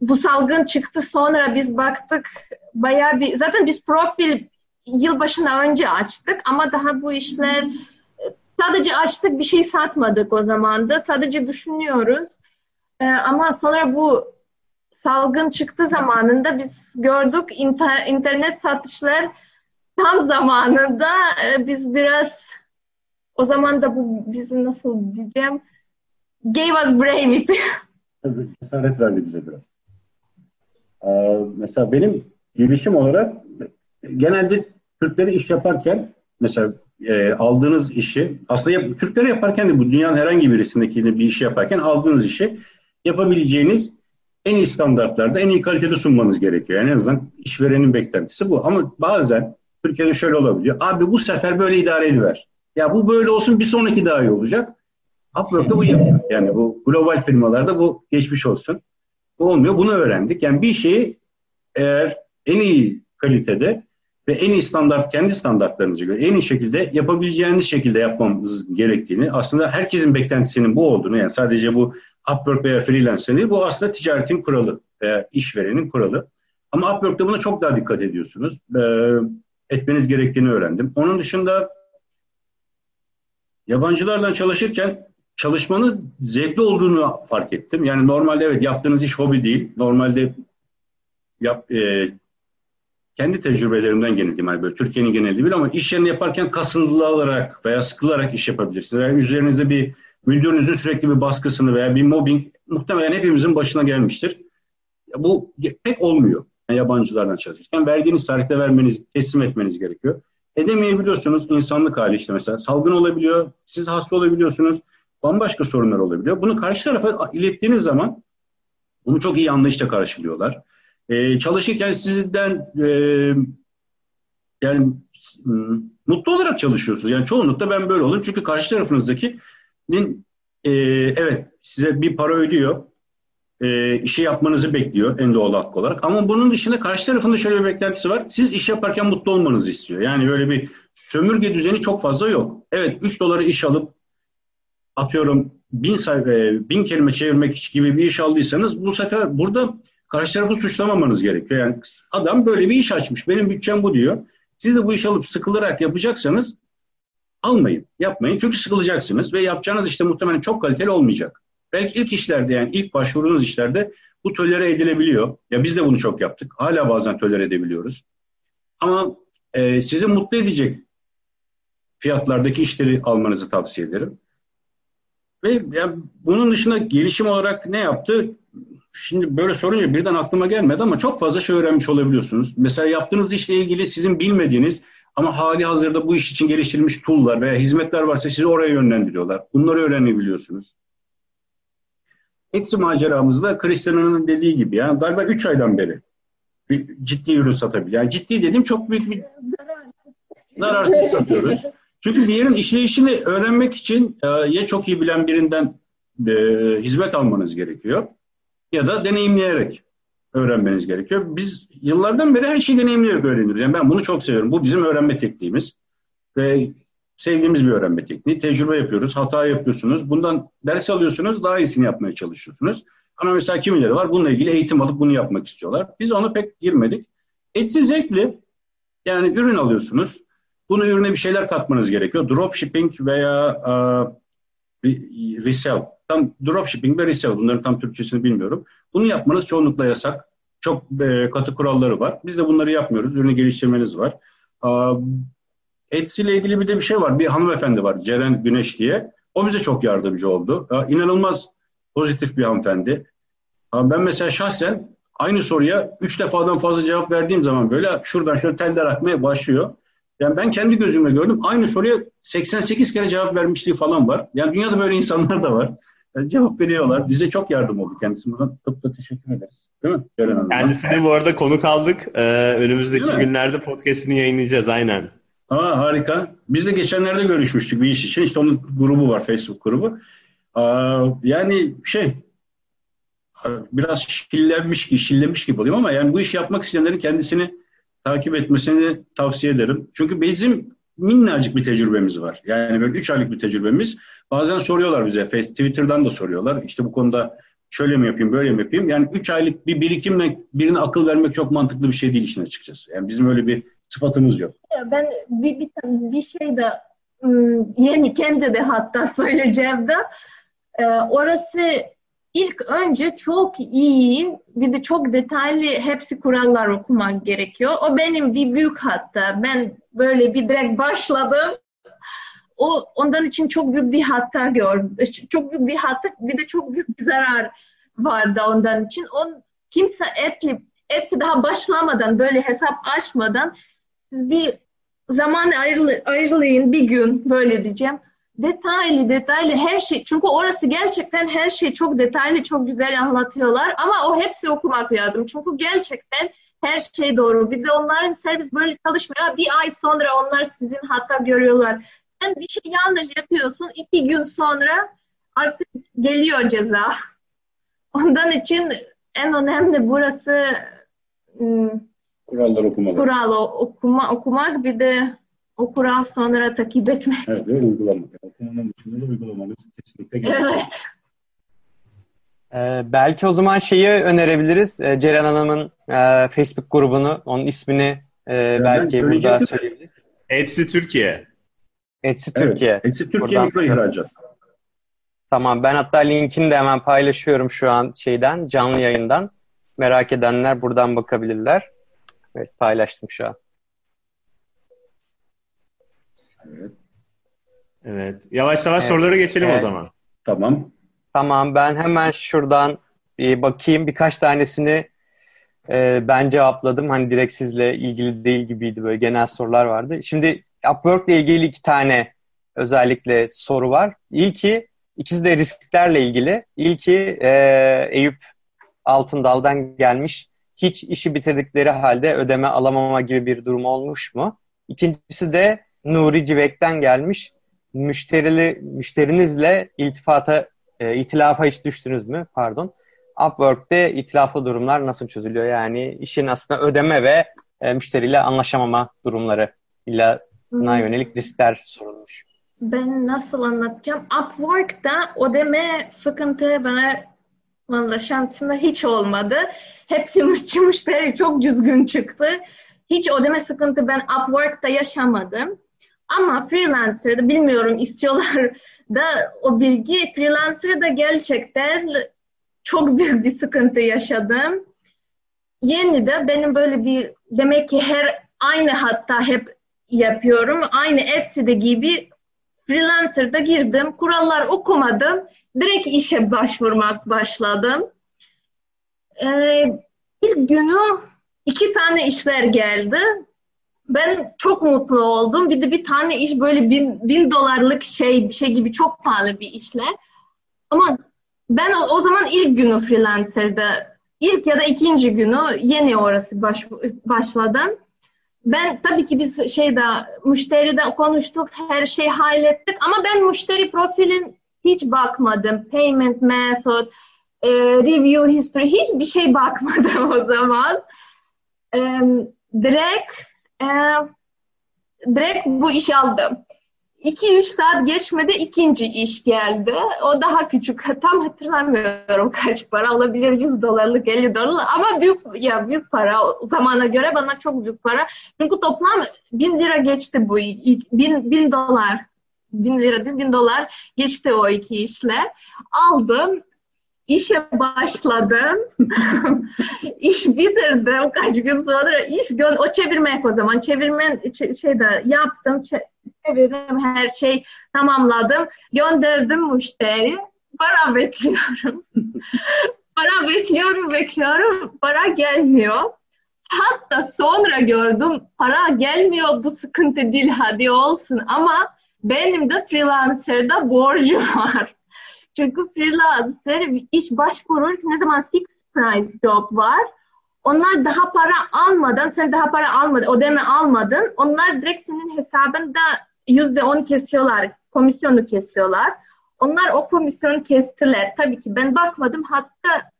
bu salgın çıktı sonra biz baktık bayağı bir zaten biz profil yılbaşına önce açtık ama daha bu işler sadece açtık bir şey satmadık o zaman da sadece düşünüyoruz ee, ama sonra bu salgın çıktı zamanında biz gördük inter, internet satışlar tam zamanında e, biz biraz o zaman da bu bizim nasıl diyeceğim gave us brave it. Cesaret verdi bize biraz. Ee, mesela benim gelişim olarak genelde Türkleri iş yaparken mesela e, aldığınız işi aslında yap, Türkleri yaparken de bu dünyanın herhangi birisindeki bir işi yaparken aldığınız işi yapabileceğiniz en iyi standartlarda en iyi kalitede sunmanız gerekiyor. Yani en azından işverenin beklentisi bu. Ama bazen Türkiye'de şöyle olabiliyor. Abi bu sefer böyle idare ediver. Ya bu böyle olsun bir sonraki daha iyi olacak. Upwork'ta bu yapıyor. Yani bu global firmalarda bu geçmiş olsun. Bu olmuyor. Bunu öğrendik. Yani bir şeyi eğer en iyi kalitede ve en iyi standart kendi standartlarınıza göre en iyi şekilde yapabileceğiniz şekilde yapmamız gerektiğini aslında herkesin beklentisinin bu olduğunu yani sadece bu Upwork veya freelance değil bu aslında ticaretin kuralı veya işverenin kuralı. Ama Upwork'ta buna çok daha dikkat ediyorsunuz. Ee, etmeniz gerektiğini öğrendim. Onun dışında yabancılarla çalışırken çalışmanın zevkli olduğunu fark ettim. Yani normalde evet yaptığınız iş hobi değil. Normalde yap, e, kendi tecrübelerimden geneldim. Yani böyle Türkiye'nin geneli değil ama iş yerini yaparken kasıntılı alarak veya sıkılarak iş yapabilirsiniz. Veya üzerinizde bir müdürünüzün sürekli bir baskısını veya bir mobbing muhtemelen hepimizin başına gelmiştir. Bu pek olmuyor yani yabancılardan çalışırken. Verdiğiniz tarihte vermeniz, teslim etmeniz gerekiyor. Edemeyebiliyorsunuz insanlık hali işte mesela. Salgın olabiliyor, siz hasta olabiliyorsunuz, bambaşka sorunlar olabiliyor. Bunu karşı tarafa ilettiğiniz zaman bunu çok iyi anlayışla karşılıyorlar. Ee, çalışırken sizden e, yani mutlu olarak çalışıyorsunuz. Yani çoğunlukla ben böyle olurum. Çünkü karşı tarafınızdaki e, evet size bir para ödüyor. E, işi yapmanızı bekliyor en doğal hakkı olarak. Ama bunun dışında karşı tarafında şöyle bir beklentisi var. Siz iş yaparken mutlu olmanızı istiyor. Yani böyle bir sömürge düzeni çok fazla yok. Evet 3 dolara iş alıp atıyorum bin sayfa, bin kelime çevirmek gibi bir iş aldıysanız bu sefer burada karşı tarafı suçlamamanız gerekiyor. Yani adam böyle bir iş açmış. Benim bütçem bu diyor. Siz de bu iş alıp sıkılarak yapacaksanız almayın, yapmayın. Çünkü sıkılacaksınız ve yapacağınız işte muhtemelen çok kaliteli olmayacak. Belki ilk işlerde yani ilk başvurduğunuz işlerde bu tolere edilebiliyor. Ya biz de bunu çok yaptık. Hala bazen tolere edebiliyoruz. Ama e, sizi mutlu edecek fiyatlardaki işleri almanızı tavsiye ederim. Ve yani bunun dışında gelişim olarak ne yaptı? Şimdi böyle sorunca birden aklıma gelmedi ama çok fazla şey öğrenmiş olabiliyorsunuz. Mesela yaptığınız işle ilgili sizin bilmediğiniz ama hali hazırda bu iş için geliştirilmiş tool'lar veya hizmetler varsa sizi oraya yönlendiriyorlar. Bunları öğrenebiliyorsunuz. Etsy maceramızda Cristiano'nun dediği gibi yani galiba 3 aydan beri ciddi ürün satabiliyor. Yani ciddi dediğim çok büyük bir zararsız satıyoruz. Çünkü bir yerin işleyişini öğrenmek için e, ya çok iyi bilen birinden e, hizmet almanız gerekiyor ya da deneyimleyerek öğrenmeniz gerekiyor. Biz yıllardan beri her şeyi deneyimleyerek öğreniyoruz. Yani ben bunu çok seviyorum. Bu bizim öğrenme tekniğimiz. Ve sevdiğimiz bir öğrenme tekniği. Tecrübe yapıyoruz, hata yapıyorsunuz. Bundan ders alıyorsunuz, daha iyisini yapmaya çalışıyorsunuz. Ama mesela kimileri var bununla ilgili eğitim alıp bunu yapmak istiyorlar. Biz ona pek girmedik. Etsiz zevkli. Yani ürün alıyorsunuz. Bunu ürüne bir şeyler katmanız gerekiyor. Dropshipping veya uh, resell. Tam dropshipping ve resell. Bunların tam Türkçesini bilmiyorum. Bunu yapmanız çoğunlukla yasak. Çok e, katı kuralları var. Biz de bunları yapmıyoruz. Ürünü geliştirmeniz var. Etsy ile ilgili bir de bir şey var. Bir hanımefendi var. Ceren Güneş diye. O bize çok yardımcı oldu. İnanılmaz pozitif bir hanımefendi. Ben mesela şahsen aynı soruya üç defadan fazla cevap verdiğim zaman böyle şuradan şöyle teller akmaya başlıyor. Yani ben kendi gözümle gördüm. Aynı soruya 88 kere cevap vermişliği falan var. Yani dünyada böyle insanlar da var. Cevap veriyorlar. Bize çok yardım oldu kendisi. Buradan çok da teşekkür ederiz. Değil mi? Kendisini bu arada konuk aldık. Ee, önümüzdeki günlerde podcastini yayınlayacağız aynen. Aa, harika. Biz de geçenlerde görüşmüştük bir iş için. İşte onun grubu var, Facebook grubu. Aa, yani şey biraz şillenmiş gibi, şillemiş gibi oluyor ama yani bu iş yapmak isteyenlerin kendisini takip etmesini tavsiye ederim. Çünkü bizim minnacık bir tecrübemiz var. Yani böyle 3 aylık bir tecrübemiz. Bazen soruyorlar bize, Twitter'dan da soruyorlar. İşte bu konuda şöyle mi yapayım, böyle mi yapayım? Yani 3 aylık bir birikimle birine akıl vermek çok mantıklı bir şey değil işin açıkçası. Yani bizim öyle bir sıfatımız yok. Ben bir, bir, bir şey de ıı, yeni kendi de hatta söyleyeceğim de e, orası ilk önce çok iyi bir de çok detaylı hepsi kurallar okumak gerekiyor. O benim bir büyük hatta. Ben böyle bir direkt başladım. O ondan için çok büyük bir hata gördüm. Çok büyük bir hata bir de çok büyük bir zarar vardı ondan için. On, kimse etli eti daha başlamadan böyle hesap açmadan bir zaman ayrılayın bir gün böyle diyeceğim detaylı detaylı. Her şey çünkü orası gerçekten her şey çok detaylı çok güzel anlatıyorlar. Ama o hepsi okumak lazım. Çünkü gerçekten her şey doğru. Bir de onların servis böyle çalışmıyor. Bir ay sonra onlar sizin hata görüyorlar. Sen bir şey yanlış yapıyorsun iki gün sonra artık geliyor ceza. Ondan için en önemli burası kurallar okumak kural okuma, okumak. Bir de o kural sonra takip etmek. Evet ve uygulamak. Okumanın dışında da uygulamanız kesinlikle gerekiyor. Evet. Ee, belki o zaman şeyi önerebiliriz. Ee, Ceren Hanım'ın e, Facebook grubunu, onun ismini e, belki burada söyleyebiliriz. Etsy Türkiye. Etsy Türkiye. Evet, Etsy Türkiye mikro ihracat. Tamam ben hatta linkini de hemen paylaşıyorum şu an şeyden canlı yayından. Merak edenler buradan bakabilirler. Evet paylaştım şu an. Evet. Evet. Yavaş yavaş evet. sorulara geçelim evet. o zaman. Tamam. Tamam ben hemen şuradan bir bakayım. Birkaç tanesini e, ben cevapladım. Hani direkt sizle ilgili değil gibiydi. Böyle genel sorular vardı. Şimdi Upwork ile ilgili iki tane özellikle soru var. İlki ikisi de risklerle ilgili. İlki e, Eyüp Altındal'dan gelmiş. Hiç işi bitirdikleri halde ödeme alamama gibi bir durum olmuş mu? İkincisi de Nuri Civek'ten gelmiş. Müşterili, müşterinizle iltifata, e, itilafa hiç düştünüz mü? Pardon. Upwork'te itilaflı durumlar nasıl çözülüyor? Yani işin aslında ödeme ve e, müşteriyle anlaşamama durumları buna hmm. yönelik riskler sorulmuş. Ben nasıl anlatacağım? Upwork'ta ödeme sıkıntı bana valla şansında hiç olmadı. Hepsi müşteri çok düzgün çıktı. Hiç ödeme sıkıntı ben Upwork'ta yaşamadım. Ama freelancer'da bilmiyorum istiyorlar da o bilgi freelancer'da gerçekten çok büyük bir sıkıntı yaşadım. Yeni de benim böyle bir demek ki her aynı hatta hep yapıyorum. Aynı Etsy'de gibi freelancer'da girdim. Kurallar okumadım. Direkt işe başvurmak başladım. Ee, ilk günü iki tane işler geldi ben çok mutlu oldum. Bir de bir tane iş böyle bin, bin dolarlık şey bir şey gibi çok pahalı bir işler. Ama ben o, o zaman ilk günü freelancer'da ilk ya da ikinci günü yeni orası baş, başladım. Ben tabii ki biz şeyde müşteride konuştuk, her şeyi hallettik ama ben müşteri profilin hiç bakmadım. Payment method, e, review history hiçbir şey bakmadım o zaman. E, direkt e, direkt bu iş aldım. 2-3 saat geçmedi ikinci iş geldi. O daha küçük. Tam hatırlamıyorum kaç para olabilir. 100 dolarlık 50 dolarlık ama büyük ya büyük para o zamana göre bana çok büyük para. Çünkü toplam 1000 lira geçti bu 1000 1000 dolar. 1000 lira değil 1000 dolar geçti o iki işle. Aldım işe başladım. iş bitirdim. Kaç gün sonra iş gön o çevirmek o zaman. Çevirmen şeyde yaptım çevirdim her şey tamamladım. Gönderdim müşteri para bekliyorum. Para bekliyorum bekliyorum. Para gelmiyor. Hatta sonra gördüm para gelmiyor. Bu sıkıntı değil hadi olsun. Ama benim de freelancer'da borcu var çünkü freelancer iş başvurur ne zaman fixed price job var. Onlar daha para almadan, sen daha para almadın, ödeme almadın. Onlar direkt senin hesabında yüzde on kesiyorlar, komisyonu kesiyorlar. Onlar o komisyonu kestiler. Tabii ki ben bakmadım. Hatta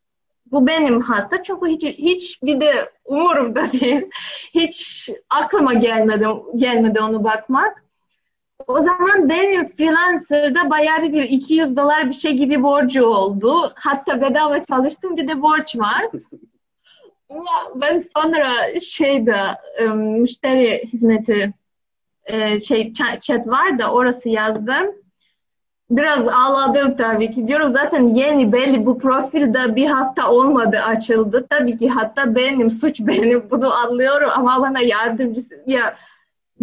bu benim hatta çünkü hiç hiç bir de umurumda değil. Hiç aklıma gelmedi gelmedi onu bakmak. O zaman benim freelancer'da bayağı bir 200 dolar bir şey gibi borcu oldu. Hatta bedava çalıştım bir de borç var. Ama ben sonra şeyde müşteri hizmeti şey chat var da orası yazdım. Biraz ağladım tabii ki. Diyorum zaten yeni belli bu profilde bir hafta olmadı açıldı. Tabii ki hatta benim suç benim bunu anlıyorum ama bana yardımcısı ya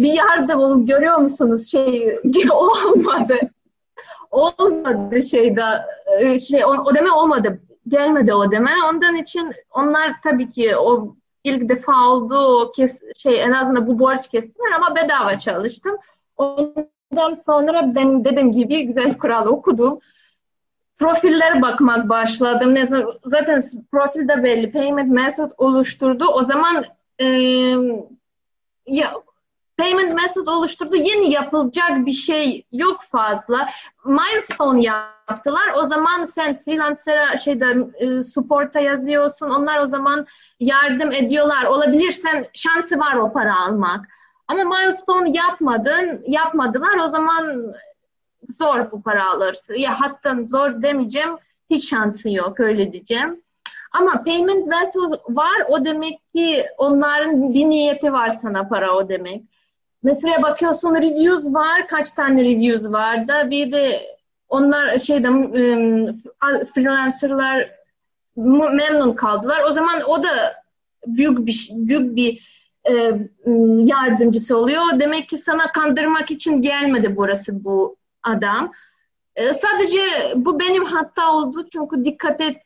bir yardım olup görüyor musunuz şey olmadı. olmadı şeyde şey o, ödeme olmadı. Gelmedi o ödeme. Ondan için onlar tabii ki o ilk defa oldu o kes, şey en azından bu borç kestiler ama bedava çalıştım. Ondan sonra ben dediğim gibi güzel kural okudum. Profillere bakmak başladım. Zaten profilde belli payment method oluşturdu. O zaman e, ya payment method oluşturdu. Yeni yapılacak bir şey yok fazla. Milestone yaptılar. O zaman sen freelancer'a şeyde e, support'a yazıyorsun. Onlar o zaman yardım ediyorlar. Olabilir sen şansı var o para almak. Ama milestone yapmadın, yapmadılar. O zaman zor bu para alırsın. Ya hatta zor demeyeceğim. Hiç şansı yok öyle diyeceğim. Ama payment method var. O demek ki onların bir niyeti var sana para o demek. Mesela bakıyorsun reviews var. Kaç tane reviews var da bir de onlar şeyde freelancerlar memnun kaldılar. O zaman o da büyük bir büyük bir e, yardımcısı oluyor. Demek ki sana kandırmak için gelmedi burası bu adam. E, sadece bu benim hatta oldu çünkü dikkat et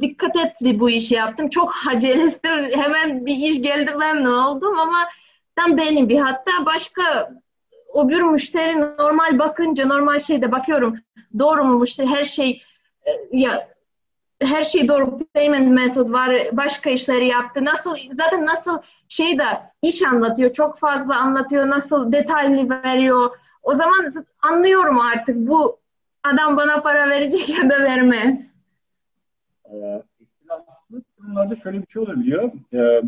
dikkat etli bu işi yaptım. Çok acele ettim. Hemen bir iş geldi memnun oldum ama tam benim bir hatta başka o bir müşteri normal bakınca normal şeyde bakıyorum doğru mu müşteri her şey e, ya her şey doğru payment method var başka işleri yaptı nasıl zaten nasıl şey de iş anlatıyor çok fazla anlatıyor nasıl detaylı veriyor o zaman anlıyorum artık bu adam bana para verecek ya da vermez. Ee, durumlarda şöyle bir şey olabiliyor. Ee,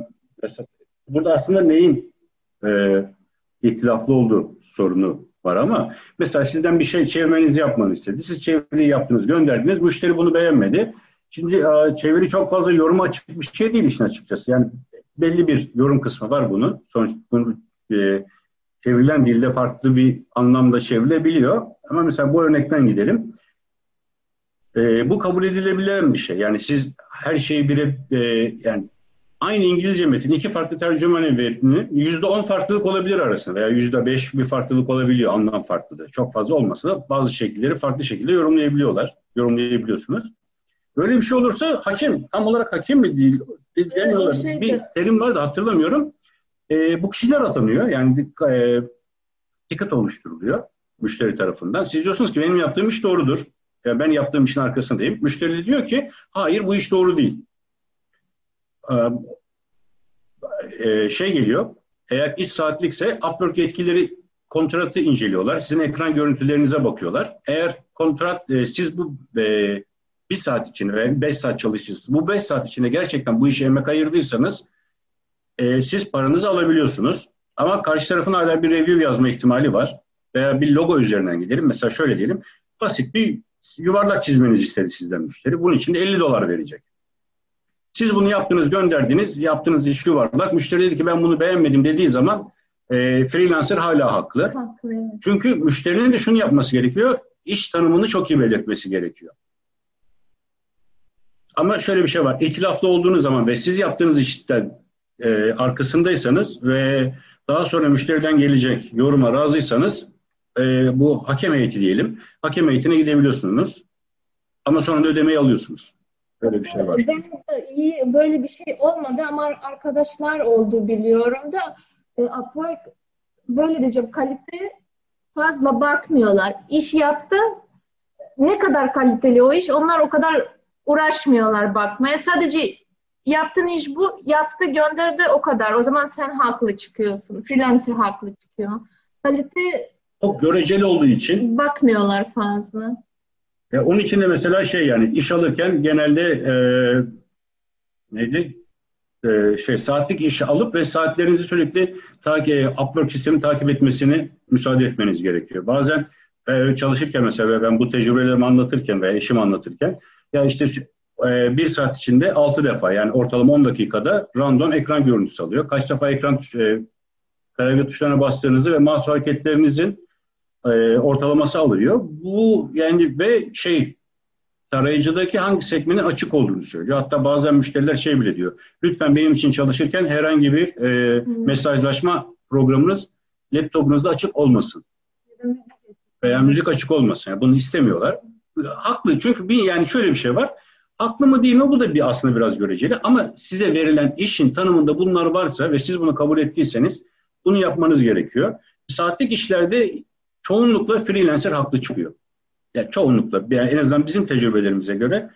burada aslında neyin e, ihtilaflı olduğu sorunu var ama mesela sizden bir şey çevirmenizi yapmanı istedi. Siz çeviriyi yaptınız, gönderdiniz. Müşteri bunu beğenmedi. Şimdi e, çeviri çok fazla yoruma açık bir şey değil işin açıkçası. Yani belli bir yorum kısmı var bunun. Sonuçta bunu e, çevrilen dilde farklı bir anlamda çevrilebiliyor. Ama mesela bu örnekten gidelim. E, bu kabul edilebilen bir şey. Yani siz her şeyi bir e, yani aynı İngilizce metin iki farklı tercümanın metni yüzde on farklılık olabilir arasında veya yüzde beş bir farklılık olabiliyor anlam farklılığı. Çok fazla olmasa da bazı şekilleri farklı şekilde yorumlayabiliyorlar. Yorumlayabiliyorsunuz. Böyle bir şey olursa hakem, tam olarak hakem mi değil deniyorlar. Şey bir terim var da hatırlamıyorum. E, bu kişiler atanıyor. Yani e, ticket oluşturuluyor müşteri tarafından. Siz diyorsunuz ki benim yaptığım iş doğrudur. Yani ben yaptığım işin arkasındayım. Müşteri diyor ki hayır bu iş doğru değil e, şey geliyor. Eğer iş saatlikse Upwork yetkilileri kontratı inceliyorlar. Sizin ekran görüntülerinize bakıyorlar. Eğer kontrat e, siz bu e, bir saat içinde ve beş saat çalışırsınız. Bu beş saat içinde gerçekten bu işe emek ayırdıysanız e, siz paranızı alabiliyorsunuz. Ama karşı tarafın hala bir review yazma ihtimali var. Veya bir logo üzerinden gidelim. Mesela şöyle diyelim. Basit bir yuvarlak çizmenizi istedi sizden müşteri. Bunun için de 50 dolar verecek. Siz bunu yaptınız, gönderdiniz, yaptığınız iş yuvarlak. Müşteri dedi ki ben bunu beğenmedim dediği zaman e, freelancer hala haklı. Haklı. Çünkü müşterinin de şunu yapması gerekiyor. İş tanımını çok iyi belirtmesi gerekiyor. Ama şöyle bir şey var. İtilaflı olduğunuz zaman ve siz yaptığınız işten e, arkasındaysanız ve daha sonra müşteriden gelecek yoruma razıysanız e, bu hakem heyeti diyelim. Hakem heyetine gidebiliyorsunuz. Ama sonra da ödemeyi alıyorsunuz. Böyle bir şey var. De iyi böyle bir şey olmadı ama arkadaşlar oldu biliyorum da e, Upwork böyle diyeceğim kalite fazla bakmıyorlar. İş yaptı ne kadar kaliteli o iş onlar o kadar uğraşmıyorlar bakmaya. Sadece yaptığın iş bu yaptı gönderdi o kadar. O zaman sen haklı çıkıyorsun. Freelancer haklı çıkıyor. Kalite çok göreceli olduğu için bakmıyorlar fazla. E, onun için de mesela şey yani iş alırken genelde e, neydi? E, şey saatlik işi alıp ve saatlerinizi sürekli takip, Upwork sistemi takip etmesini müsaade etmeniz gerekiyor. Bazen e, çalışırken mesela ben bu tecrübelerimi anlatırken veya eşim anlatırken ya işte e, bir saat içinde 6 defa yani ortalama 10 dakikada random ekran görüntüsü alıyor. Kaç defa ekran e, klavye tuşlarına bastığınızı ve mouse hareketlerinizin e, ortalaması alıyor. Bu yani ve şey tarayıcıdaki hangi sekmenin açık olduğunu söylüyor. Hatta bazen müşteriler şey bile diyor. Lütfen benim için çalışırken herhangi bir e, mesajlaşma programınız laptopunuzda açık olmasın. Veya müzik açık olmasın. Yani bunu istemiyorlar. Haklı çünkü bir yani şöyle bir şey var. Haklı mı değil mi bu da bir aslında biraz göreceli ama size verilen işin tanımında bunlar varsa ve siz bunu kabul ettiyseniz bunu yapmanız gerekiyor. Saatlik işlerde çoğunlukla freelancer haklı çıkıyor. Yani çoğunlukla yani en azından bizim tecrübelerimize göre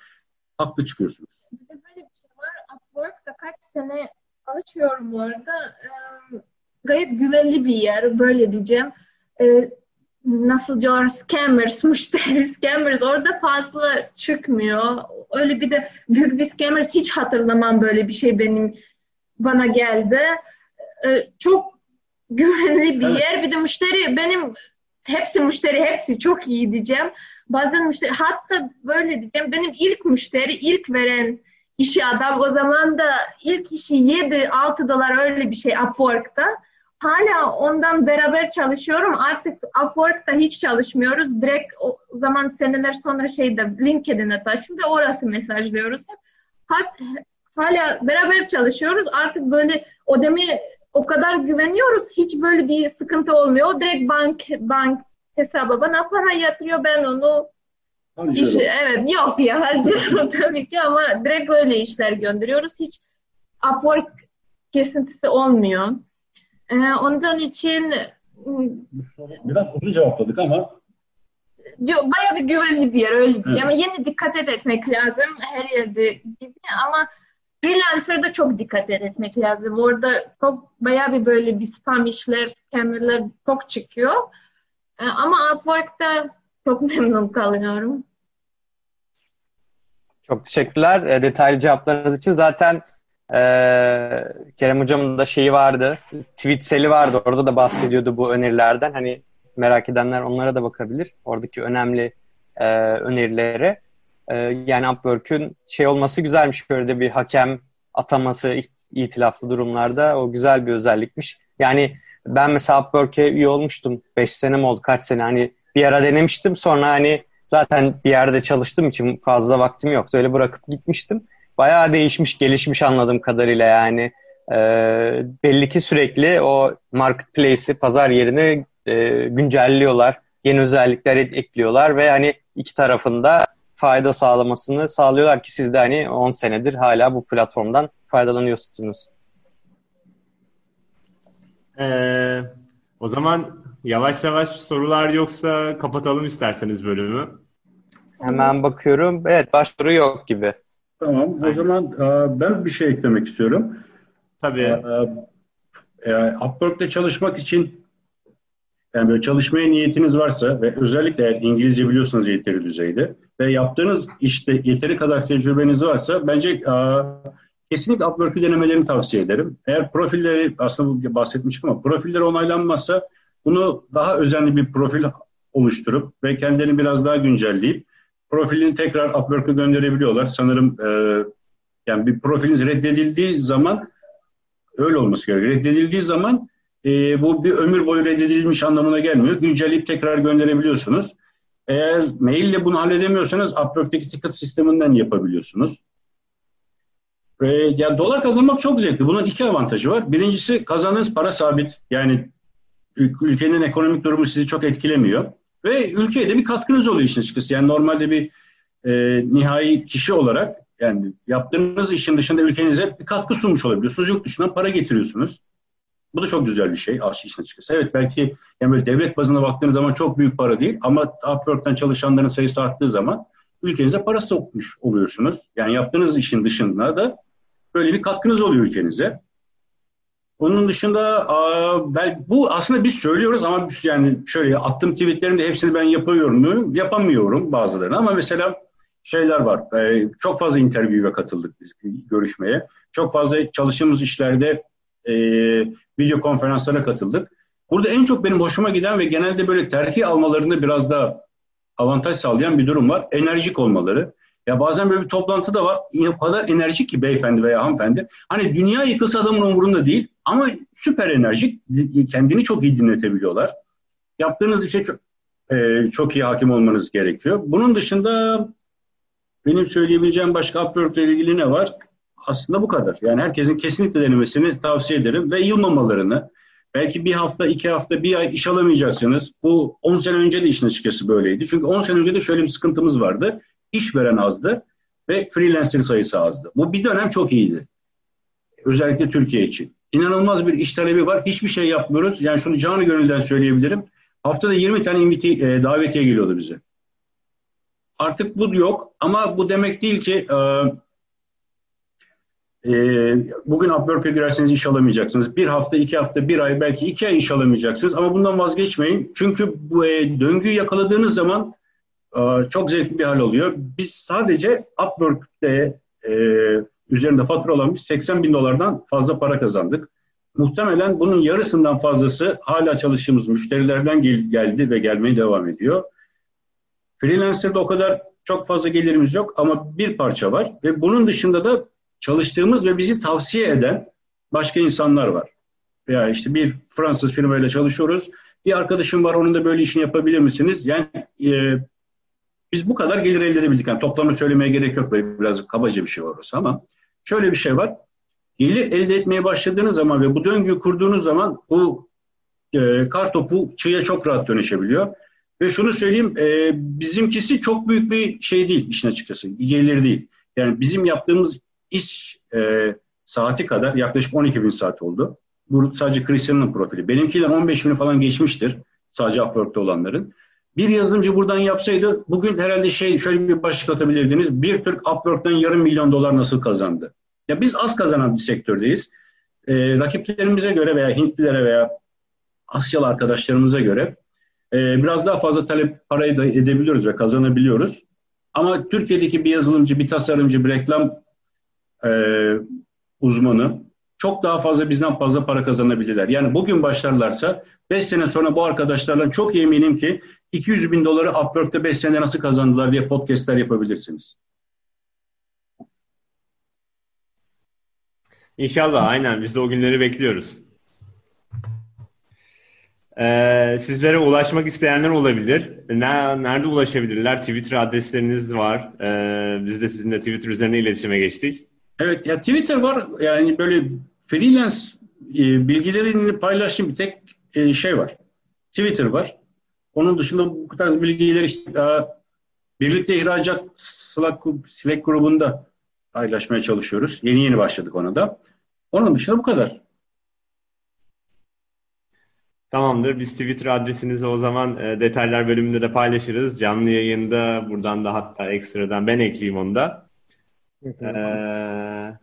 haklı çıkıyorsunuz. Bir de böyle bir şey var. Upwork'ta kaç sene çalışıyorum bu arada. Ee, gayet güvenli bir yer böyle diyeceğim. Ee, nasıl diyor scammers, müşteri scammers orada fazla çıkmıyor. Öyle bir de büyük bir scammers hiç hatırlamam böyle bir şey benim bana geldi. Ee, çok güvenli bir evet. yer. Bir de müşteri benim hepsi müşteri hepsi çok iyi diyeceğim. Bazen müşteri hatta böyle diyeceğim benim ilk müşteri ilk veren işi adam o zaman da ilk işi 7-6 dolar öyle bir şey Upwork'ta. Hala ondan beraber çalışıyorum. Artık Upwork'ta hiç çalışmıyoruz. Direkt o zaman seneler sonra şeyde LinkedIn'e taşındı. Orası mesajlıyoruz hep. Hala beraber çalışıyoruz. Artık böyle o demi o kadar güveniyoruz. Hiç böyle bir sıkıntı olmuyor. Direkt bank bank hesaba bana para yatırıyor. Ben onu işi, evet yok ya harcıyorum tabii ki ama direkt öyle işler gönderiyoruz. Hiç Upwork kesintisi olmuyor. Ee, ondan için biraz uzun cevapladık ama Yok, bayağı bir güvenli bir yer öyle diyeceğim. Evet. Yine dikkat etmek lazım her yerde gibi ama Freelancer'da çok dikkat etmek lazım. Orada çok bayağı bir böyle bir spam işler, scammerler çok çıkıyor. Ee, ama Upwork'ta çok memnun kalıyorum. Çok teşekkürler e, detaylı cevaplarınız için. Zaten e, Kerem Hocam'ın da şeyi vardı, tweet vardı. Orada da bahsediyordu bu önerilerden. Hani merak edenler onlara da bakabilir. Oradaki önemli e, önerileri. E, yani Upwork'ün şey olması güzelmiş. Böyle bir hakem ataması itilaflı durumlarda o güzel bir özellikmiş. Yani ben mesela Upwork'e üye olmuştum. 5 senem oldu kaç sene hani bir ara denemiştim. Sonra hani zaten bir yerde çalıştığım için fazla vaktim yoktu. Öyle bırakıp gitmiştim. Bayağı değişmiş, gelişmiş anladığım kadarıyla yani. E, belli ki sürekli o marketplace'i, pazar yerini e, güncelliyorlar. Yeni özellikler ekliyorlar ve hani iki tarafında fayda sağlamasını sağlıyorlar ki siz de hani 10 senedir hala bu platformdan faydalanıyorsunuz. Ee, o zaman yavaş yavaş sorular yoksa kapatalım isterseniz bölümü. Hemen bakıyorum. Evet başvuru yok gibi. Tamam. O zaman e, ben bir şey eklemek istiyorum. Tabii. E, e, Upwork'te çalışmak için yani böyle çalışmaya niyetiniz varsa ve özellikle eğer İngilizce biliyorsanız yeteri düzeyde ve yaptığınız işte yeteri kadar tecrübeniz varsa bence a, kesinlikle Upwork'ü denemelerini tavsiye ederim. Eğer profilleri aslında bahsetmiştik ama profilleri onaylanmazsa bunu daha özenli bir profil oluşturup ve kendilerini biraz daha güncelleyip profilini tekrar Upwork'a gönderebiliyorlar. Sanırım e, yani bir profiliniz reddedildiği zaman öyle olması gerekiyor. Reddedildiği zaman e, bu bir ömür boyu reddedilmiş anlamına gelmiyor. Güncelleyip tekrar gönderebiliyorsunuz. Eğer maille bunu halledemiyorsanız Upwork'teki ticket sisteminden yapabiliyorsunuz. Ve ya dolar kazanmak çok zevkli. Bunun iki avantajı var. Birincisi kazandığınız para sabit. Yani ülkenin ekonomik durumu sizi çok etkilemiyor. Ve ülkeye de bir katkınız oluyor işin açıkçası. Yani normalde bir e, nihai kişi olarak yani yaptığınız işin dışında ülkenize bir katkı sunmuş olabiliyorsunuz. Yurt dışından para getiriyorsunuz. Bu da çok güzel bir şey aşı işin açıkçası. Evet belki yani böyle devlet bazında baktığınız zaman çok büyük para değil ama Upwork'tan çalışanların sayısı arttığı zaman ülkenize para sokmuş oluyorsunuz. Yani yaptığınız işin dışında da böyle bir katkınız oluyor ülkenize. Onun dışında ben, bu aslında biz söylüyoruz ama yani şöyle attığım tweetlerin de hepsini ben yapıyorum yapamıyorum bazılarını ama mesela şeyler var. E, çok fazla interview'e katıldık biz görüşmeye. Çok fazla çalıştığımız işlerde e, video konferanslara katıldık. Burada en çok benim hoşuma giden ve genelde böyle terfi almalarında biraz da avantaj sağlayan bir durum var. Enerjik olmaları. Ya bazen böyle bir toplantı da var. O kadar enerjik ki beyefendi veya hanımefendi. Hani dünya yıkılsa adamın umurunda değil. Ama süper enerjik. Kendini çok iyi dinletebiliyorlar. Yaptığınız işe çok, e, çok iyi hakim olmanız gerekiyor. Bunun dışında benim söyleyebileceğim başka Upwork ile ilgili ne var? Aslında bu kadar. Yani herkesin kesinlikle denemesini tavsiye ederim ve yılmamalarını. Belki bir hafta, iki hafta, bir ay iş alamayacaksınız. Bu 10 sene önce de işin açıkçası böyleydi. Çünkü 10 sene önce de şöyle bir sıkıntımız vardı. İşveren azdı ve freelancer sayısı azdı. Bu bir dönem çok iyiydi. Özellikle Türkiye için. İnanılmaz bir iş talebi var. Hiçbir şey yapmıyoruz. Yani şunu canı gönülden söyleyebilirim. Haftada 20 tane inviti, e, davetiye geliyordu bize. Artık bu yok ama bu demek değil ki e, e, bugün Upwork'a girerseniz iş alamayacaksınız. Bir hafta, iki hafta, bir ay, belki iki ay iş alamayacaksınız. Ama bundan vazgeçmeyin. Çünkü bu e, döngüyü yakaladığınız zaman e, çok zevkli bir hal oluyor. Biz sadece Upwork'te e, üzerinde faturalanmış 80 bin dolardan fazla para kazandık. Muhtemelen bunun yarısından fazlası hala çalıştığımız müşterilerden gel- geldi ve gelmeye devam ediyor. Freelancer'da o kadar çok fazla gelirimiz yok ama bir parça var ve bunun dışında da çalıştığımız ve bizi tavsiye eden başka insanlar var. Veya işte bir Fransız firmayla çalışıyoruz. Bir arkadaşım var onun da böyle işini yapabilir misiniz? Yani e, biz bu kadar gelir elde edebildik. Yani toplamını söylemeye gerek yok. Böyle biraz kabaca bir şey orası ama şöyle bir şey var. Gelir elde etmeye başladığınız zaman ve bu döngüyü kurduğunuz zaman bu e, kar topu çığya çok rahat dönüşebiliyor. Ve şunu söyleyeyim, e, bizimkisi çok büyük bir şey değil işin açıkçası, gelir değil. Yani bizim yaptığımız iş e, saati kadar yaklaşık 12 bin saat oldu. Bu sadece Christian'ın profili. Benimkiler 15 bin falan geçmiştir sadece Upwork'ta olanların. Bir yazılımcı buradan yapsaydı bugün herhalde şey şöyle bir başlık atabilirdiniz. Bir Türk Upwork'tan yarım milyon dolar nasıl kazandı? Ya biz az kazanan bir sektördeyiz. E, rakiplerimize göre veya Hintlilere veya Asyalı arkadaşlarımıza göre e, biraz daha fazla talep parayı da edebiliyoruz ve kazanabiliyoruz. Ama Türkiye'deki bir yazılımcı, bir tasarımcı, bir reklam e, uzmanı çok daha fazla bizden fazla para kazanabilirler. Yani bugün başlarlarsa 5 sene sonra bu arkadaşlarla çok eminim ki 200 bin doları Upwork'ta 5 sene nasıl kazandılar diye podcastler yapabilirsiniz. İnşallah aynen biz de o günleri bekliyoruz. Ee, sizlere ulaşmak isteyenler olabilir. Nerede ulaşabilirler? Twitter adresleriniz var. Ee, biz de sizinle Twitter üzerine iletişime geçtik. Evet ya Twitter var. Yani böyle freelance e, bilgilerini paylaştığım bir tek e, şey var. Twitter var. Onun dışında bu tarz bilgileri işte e, birlikte ihracat Slack, Slack grubunda paylaşmaya çalışıyoruz. Yeni yeni başladık ona da. Onun dışında bu kadar. Tamamdır. Biz Twitter adresinizi o zaman e, detaylar bölümünde de paylaşırız. Canlı yayında buradan da hatta ekstradan ben ekleyeyim onu da. Ee,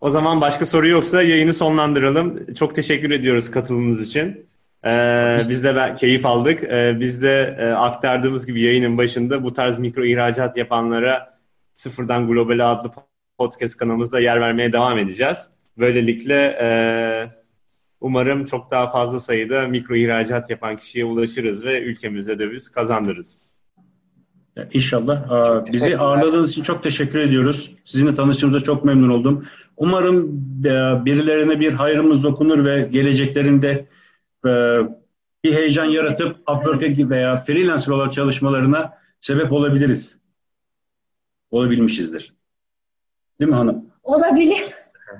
o zaman başka soru yoksa yayını sonlandıralım. Çok teşekkür ediyoruz katılımınız için. Ee, biz de keyif aldık. Ee, biz de e, aktardığımız gibi yayının başında bu tarz mikro ihracat yapanlara Sıfırdan Global adlı podcast kanalımızda yer vermeye devam edeceğiz. Böylelikle e, umarım çok daha fazla sayıda mikro ihracat yapan kişiye ulaşırız ve ülkemize döviz kazandırırız. İnşallah. Çok Bizi ağırladığınız için çok teşekkür ediyoruz. Sizinle tanıştığımıza çok memnun oldum. Umarım e, birilerine bir hayrımız dokunur ve geleceklerinde e, bir heyecan yaratıp Upwork'a veya freelancer olarak çalışmalarına sebep olabiliriz. Olabilmişizdir. Değil mi hanım? Olabilir.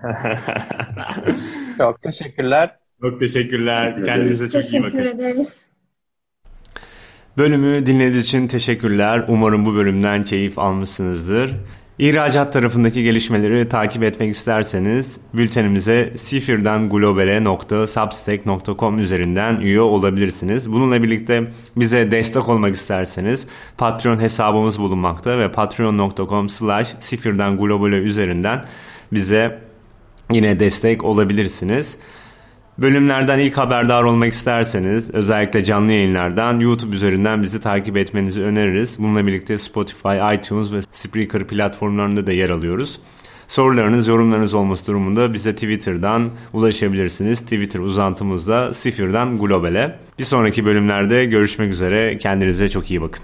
çok teşekkürler. Çok teşekkürler. Kendinize çok iyi bakın. Teşekkür ederiz. Bölümü dinlediğiniz için teşekkürler. Umarım bu bölümden keyif almışsınızdır. İhracat tarafındaki gelişmeleri takip etmek isterseniz bültenimize sifirdenglobale.substack.com üzerinden üye olabilirsiniz. Bununla birlikte bize destek olmak isterseniz Patreon hesabımız bulunmakta ve patreon.com slash sifirdenglobale üzerinden bize yine destek olabilirsiniz. Bölümlerden ilk haberdar olmak isterseniz özellikle canlı yayınlardan YouTube üzerinden bizi takip etmenizi öneririz. Bununla birlikte Spotify, iTunes ve Spreaker platformlarında da yer alıyoruz. Sorularınız, yorumlarınız olması durumunda bize Twitter'dan ulaşabilirsiniz. Twitter uzantımız da Sifir'den Global'e. Bir sonraki bölümlerde görüşmek üzere. Kendinize çok iyi bakın.